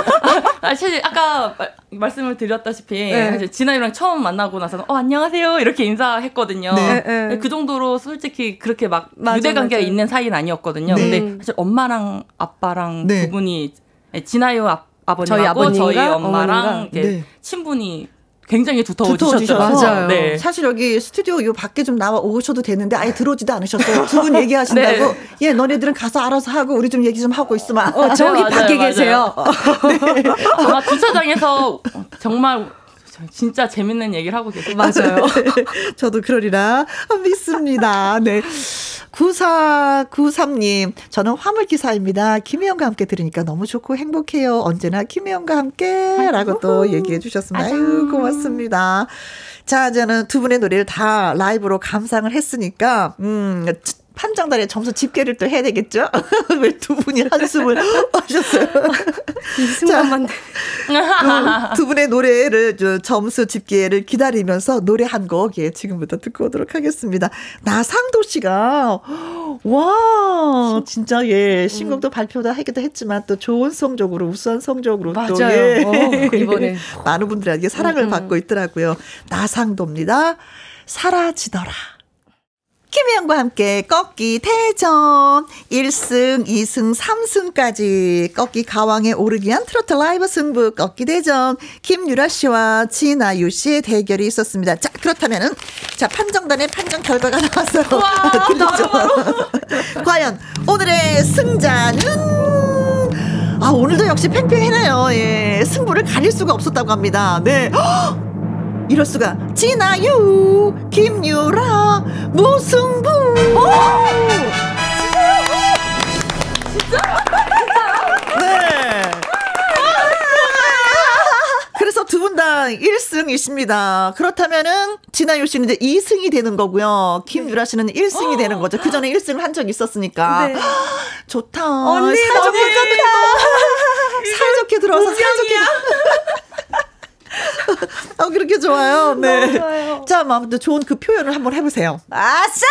아, 사실 아까 말, 말씀을 드렸다시피 네. 진아이랑 처음 만나고 나서는 어 안녕하세요 이렇게 인사했거든요. 네. 네. 그 정도로 솔직히 그렇게 막 맞아, 유대 관계가. 있는 사이는 아니었거든요. 네. 근데 사실 엄마랑 아빠랑 네. 두 분이 진아유 아, 아버님하고 저희 아버님과 저희 엄마랑 네. 친분이 굉장히 두터워지셨죠. 맞아요. 네. 사실 여기 스튜디오 요 밖에 좀 나와 오셔도 되는데 아예 들어오지도 않으셨어요. 두 분 얘기하신다고. 네. 예, 너네들은 가서 알아서 하고 우리 좀 얘기 좀 하고 있으면. 어, 저기 맞아요, 밖에 맞아요. 계세요. 아마 주차장에서 정말 진짜 재밌는 얘기를 하고 계세요. 맞아요. 저도 그러리라 믿습니다. 네. 9493님, 저는 화물기사입니다. 김혜영과 함께 들으니까 너무 좋고 행복해요. 언제나 김혜영과 함께. 라고 또 얘기해 주셨습니다. 아유, 고맙습니다. 자, 저는 두 분의 노래를 다 라이브로 감상을 했으니까, 음, 판정단의 점수 집계를 또 해야 되겠죠? 왜 두 분이 한숨을 하셨어요? 이 순간만 두, 두 분의 노래를 저 점수 집계를 기다리면서 노래 한 곡 예, 지금부터 듣고 오도록 하겠습니다. 나상도 씨가 와 진짜 예 신곡도 발표도 하기도 했지만 또 좋은 성적으로 우수한 성적으로 또 맞아요. 예. 어, 이번에. 많은 분들에게 사랑을 음, 음. 받고 있더라고요. 나상도입니다. 사라지더라. 김혜영과 함께 꺾기 대전 1승, 2승, 3승까지 꺾기 가왕에 오르기 위한 트로트 라이브 승부 꺾기 대전 김유라 씨와 진아유 씨의 대결이 있었습니다. 자, 그렇다면은 자, 판정단의 판정 결과가 나왔어요. 들리죠? 과연 오늘의 승자는 아, 오늘도 역시 팽팽해네요. 예. 승부를 가릴 수가 없었다고 합니다. 네. 헉! 이럴 수가. 진아유, 김유라, 무승부. 네. 그래서 두 분 다 1승이십니다. 그렇다면은 진아유 씨는 이제 2승이 되는 거고요. 김유라 씨는 1승이 되는 거죠. 그 전에 1승을 한 적이 있었으니까. 네. 좋다. 언니 너무 좋다. 사이좋게 들어와서 사이좋게. 어, 그렇게 좋아요. 네. 너무 좋아요. 자, 뭐 아무튼 좋은 그 표현을 한번 해보세요. 아싸!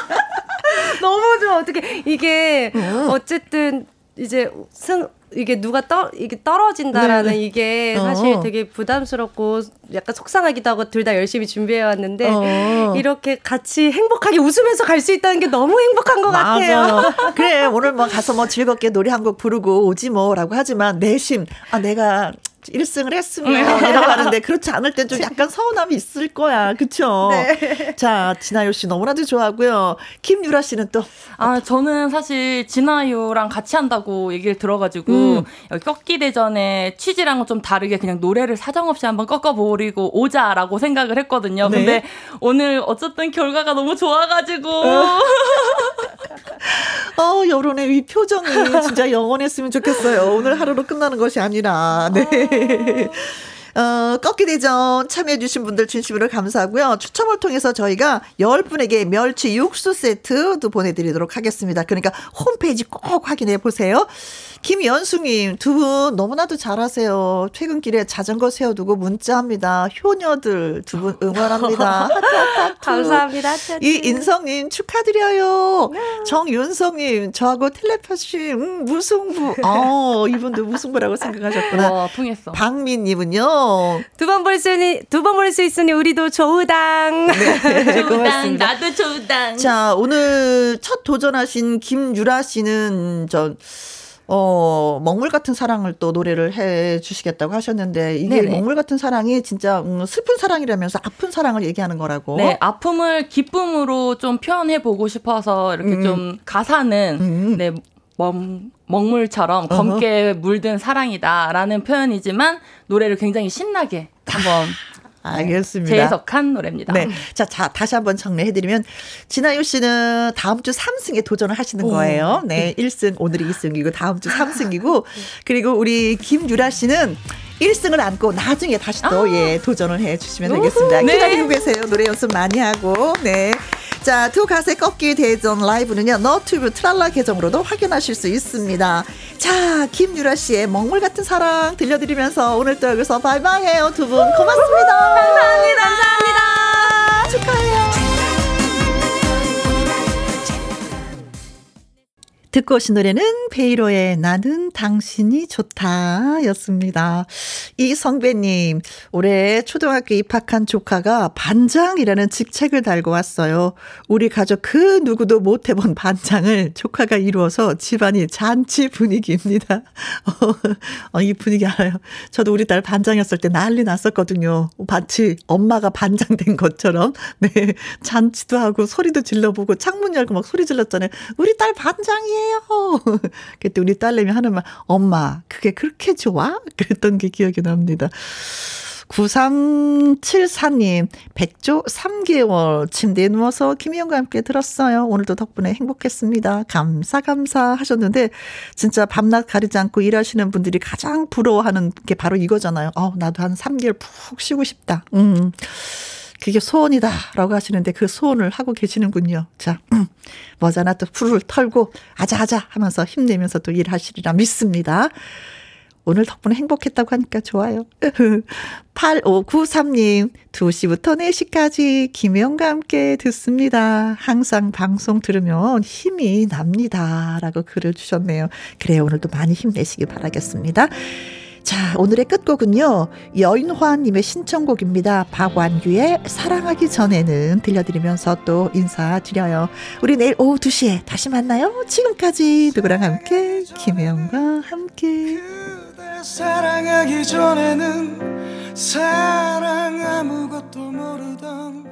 너무 좋아. 어떻게 이게 음. 어쨌든 이제 승 이게 누가 떠 이게 떨어진다라는 네. 이게 어. 사실 되게 부담스럽고 약간 속상하기도 하고 둘 다 열심히 준비해 왔는데 어. 이렇게 같이 행복하게 웃으면서 갈 수 있다는 게 너무 행복한 것 같아요. 맞아요. 그래, 오늘 뭐 가서 뭐 즐겁게 노래 한 곡 부르고 오지 뭐라고 하지만 내심, 아, 내가 1승을 했으면 이라고 하는데 그렇지 않을 땐 좀 약간 서운함이 있을 거야. 그쵸? 네. 자, 진아요 씨 너무나도 좋아하고요. 김유라 씨는 또 아, 저는 사실 진아유랑 같이 한다고 얘기를 들어가지고, 음. 여기 꺾기 대전에 취지랑은 좀 다르게 그냥 노래를 사정없이 한번 꺾어버리고 오자라고 생각을 했거든요. 네. 근데 오늘 어쨌든 결과가 너무 좋아가지고, 어, 여론의 이 표정이 진짜 영원했으면 좋겠어요. 오늘 하루로 끝나는 것이 아니라. 네. フフフ。 어, 꺾기 대전 참여해주신 분들 진심으로 감사하고요. 추첨을 통해서 저희가 10분에게 멸치 육수 세트도 보내드리도록 하겠습니다. 그러니까 홈페이지 꼭 확인해 보세요. 김연숙님, 두 분 너무나도 잘하세요. 퇴근길에 자전거 세워두고 문자합니다. 효녀들 두 분 응원합니다. 하트, 하트, 하트. 감사합니다. 이 인성님 축하드려요. 정윤성님 저하고 텔레파시 음, 무승부. 어 이분도 무승부라고 생각하셨구나. 와, 통했어. 박민님은요. 두 번 볼 수 있으니 두 번 볼 수 있으니 우리도 조우당. 네, 조당, 고맙습니다. 나도 조당. 자 오늘 첫 도전하신 김유라 씨는 저. 어, 먹물 같은 사랑을 또 노래를 해 주시겠다고 하셨는데, 이게 네네. 먹물 같은 사랑이 진짜 음, 슬픈 사랑이라면서 아픈 사랑을 얘기하는 거라고. 네, 아픔을 기쁨으로 좀 표현해 보고 싶어서 이렇게 음. 좀 가사는 음. 네, 먹, 먹물처럼 검게 물든 사랑이다라는 표현이지만 노래를 굉장히 신나게 한번 알겠습니다. 재해석한 노래입니다. 네. 자, 자, 다시 한번 정리해드리면, 진아유 씨는 다음 주 3승에 도전을 하시는 거예요. 네. 1승, 오늘이 2승이고, 다음 주 3승이고, 그리고 우리 김유라 씨는 1승을 안고 나중에 다시 또, 예, 도전을 해 주시면 되겠습니다. 네. 기다리고 계세요. 노래 연습 많이 하고, 네. 자, 두 가세 꺾기 대전 라이브는요, 너튜브 트랄라 계정으로도 확인하실 수 있습니다. 자, 김유라 씨의 먹물 같은 사랑 들려드리면서 오늘 또 여기서 바이바이 해요. 두 분 고맙습니다. 듣고 오신 노래는 베이로의 나는 당신이 좋다 였습니다. 이성배님, 올해 초등학교 입학한 조카가 반장이라는 직책을 달고 왔어요. 우리 가족 그 누구도 못 해본 반장을 조카가 이루어서 집안이 잔치 분위기입니다. 어, 이 분위기 알아요. 저도 우리 딸 반장이었을 때 난리 났었거든요. 마치 엄마가 반장 된 것처럼. 네. 잔치도 하고 소리도 질러보고 창문 열고 막 소리 질렀잖아요. 우리 딸 반장이에요. 그때 우리 딸내미 하는 말, 엄마, 그게 그렇게 좋아? 그랬던 게 기억이 납니다. 9374님, 백조 3개월 침대에 누워서 김희영과 함께 들었어요. 오늘도 덕분에 행복했습니다. 감사, 감사 하셨는데, 진짜 밤낮 가리지 않고 일하시는 분들이 가장 부러워하는 게 바로 이거잖아요. 어, 나도 한 3개월 푹 쉬고 싶다. 음. 그게 소원이다. 라고 하시는데 그 소원을 하고 계시는군요. 자, 음, 머자나 또 풀을 털고 아자아자 하면서 힘내면서 또 일하시리라 믿습니다. 오늘 덕분에 행복했다고 하니까 좋아요. 8593님, 2시부터 4시까지 김혜영과 함께 듣습니다. 항상 방송 들으면 힘이 납니다. 라고 글을 주셨네요. 그래요. 오늘도 많이 힘내시기 바라겠습니다. 자, 오늘의 끝곡은요. 여인화님의 신청곡입니다. 박완규의 사랑하기 전에는 들려드리면서 또 인사드려요. 우리 내일 오후 2시에 다시 만나요. 지금까지 누구랑 함께 김혜영과 함께 사랑하기 전에는 사랑 아무것도 모르던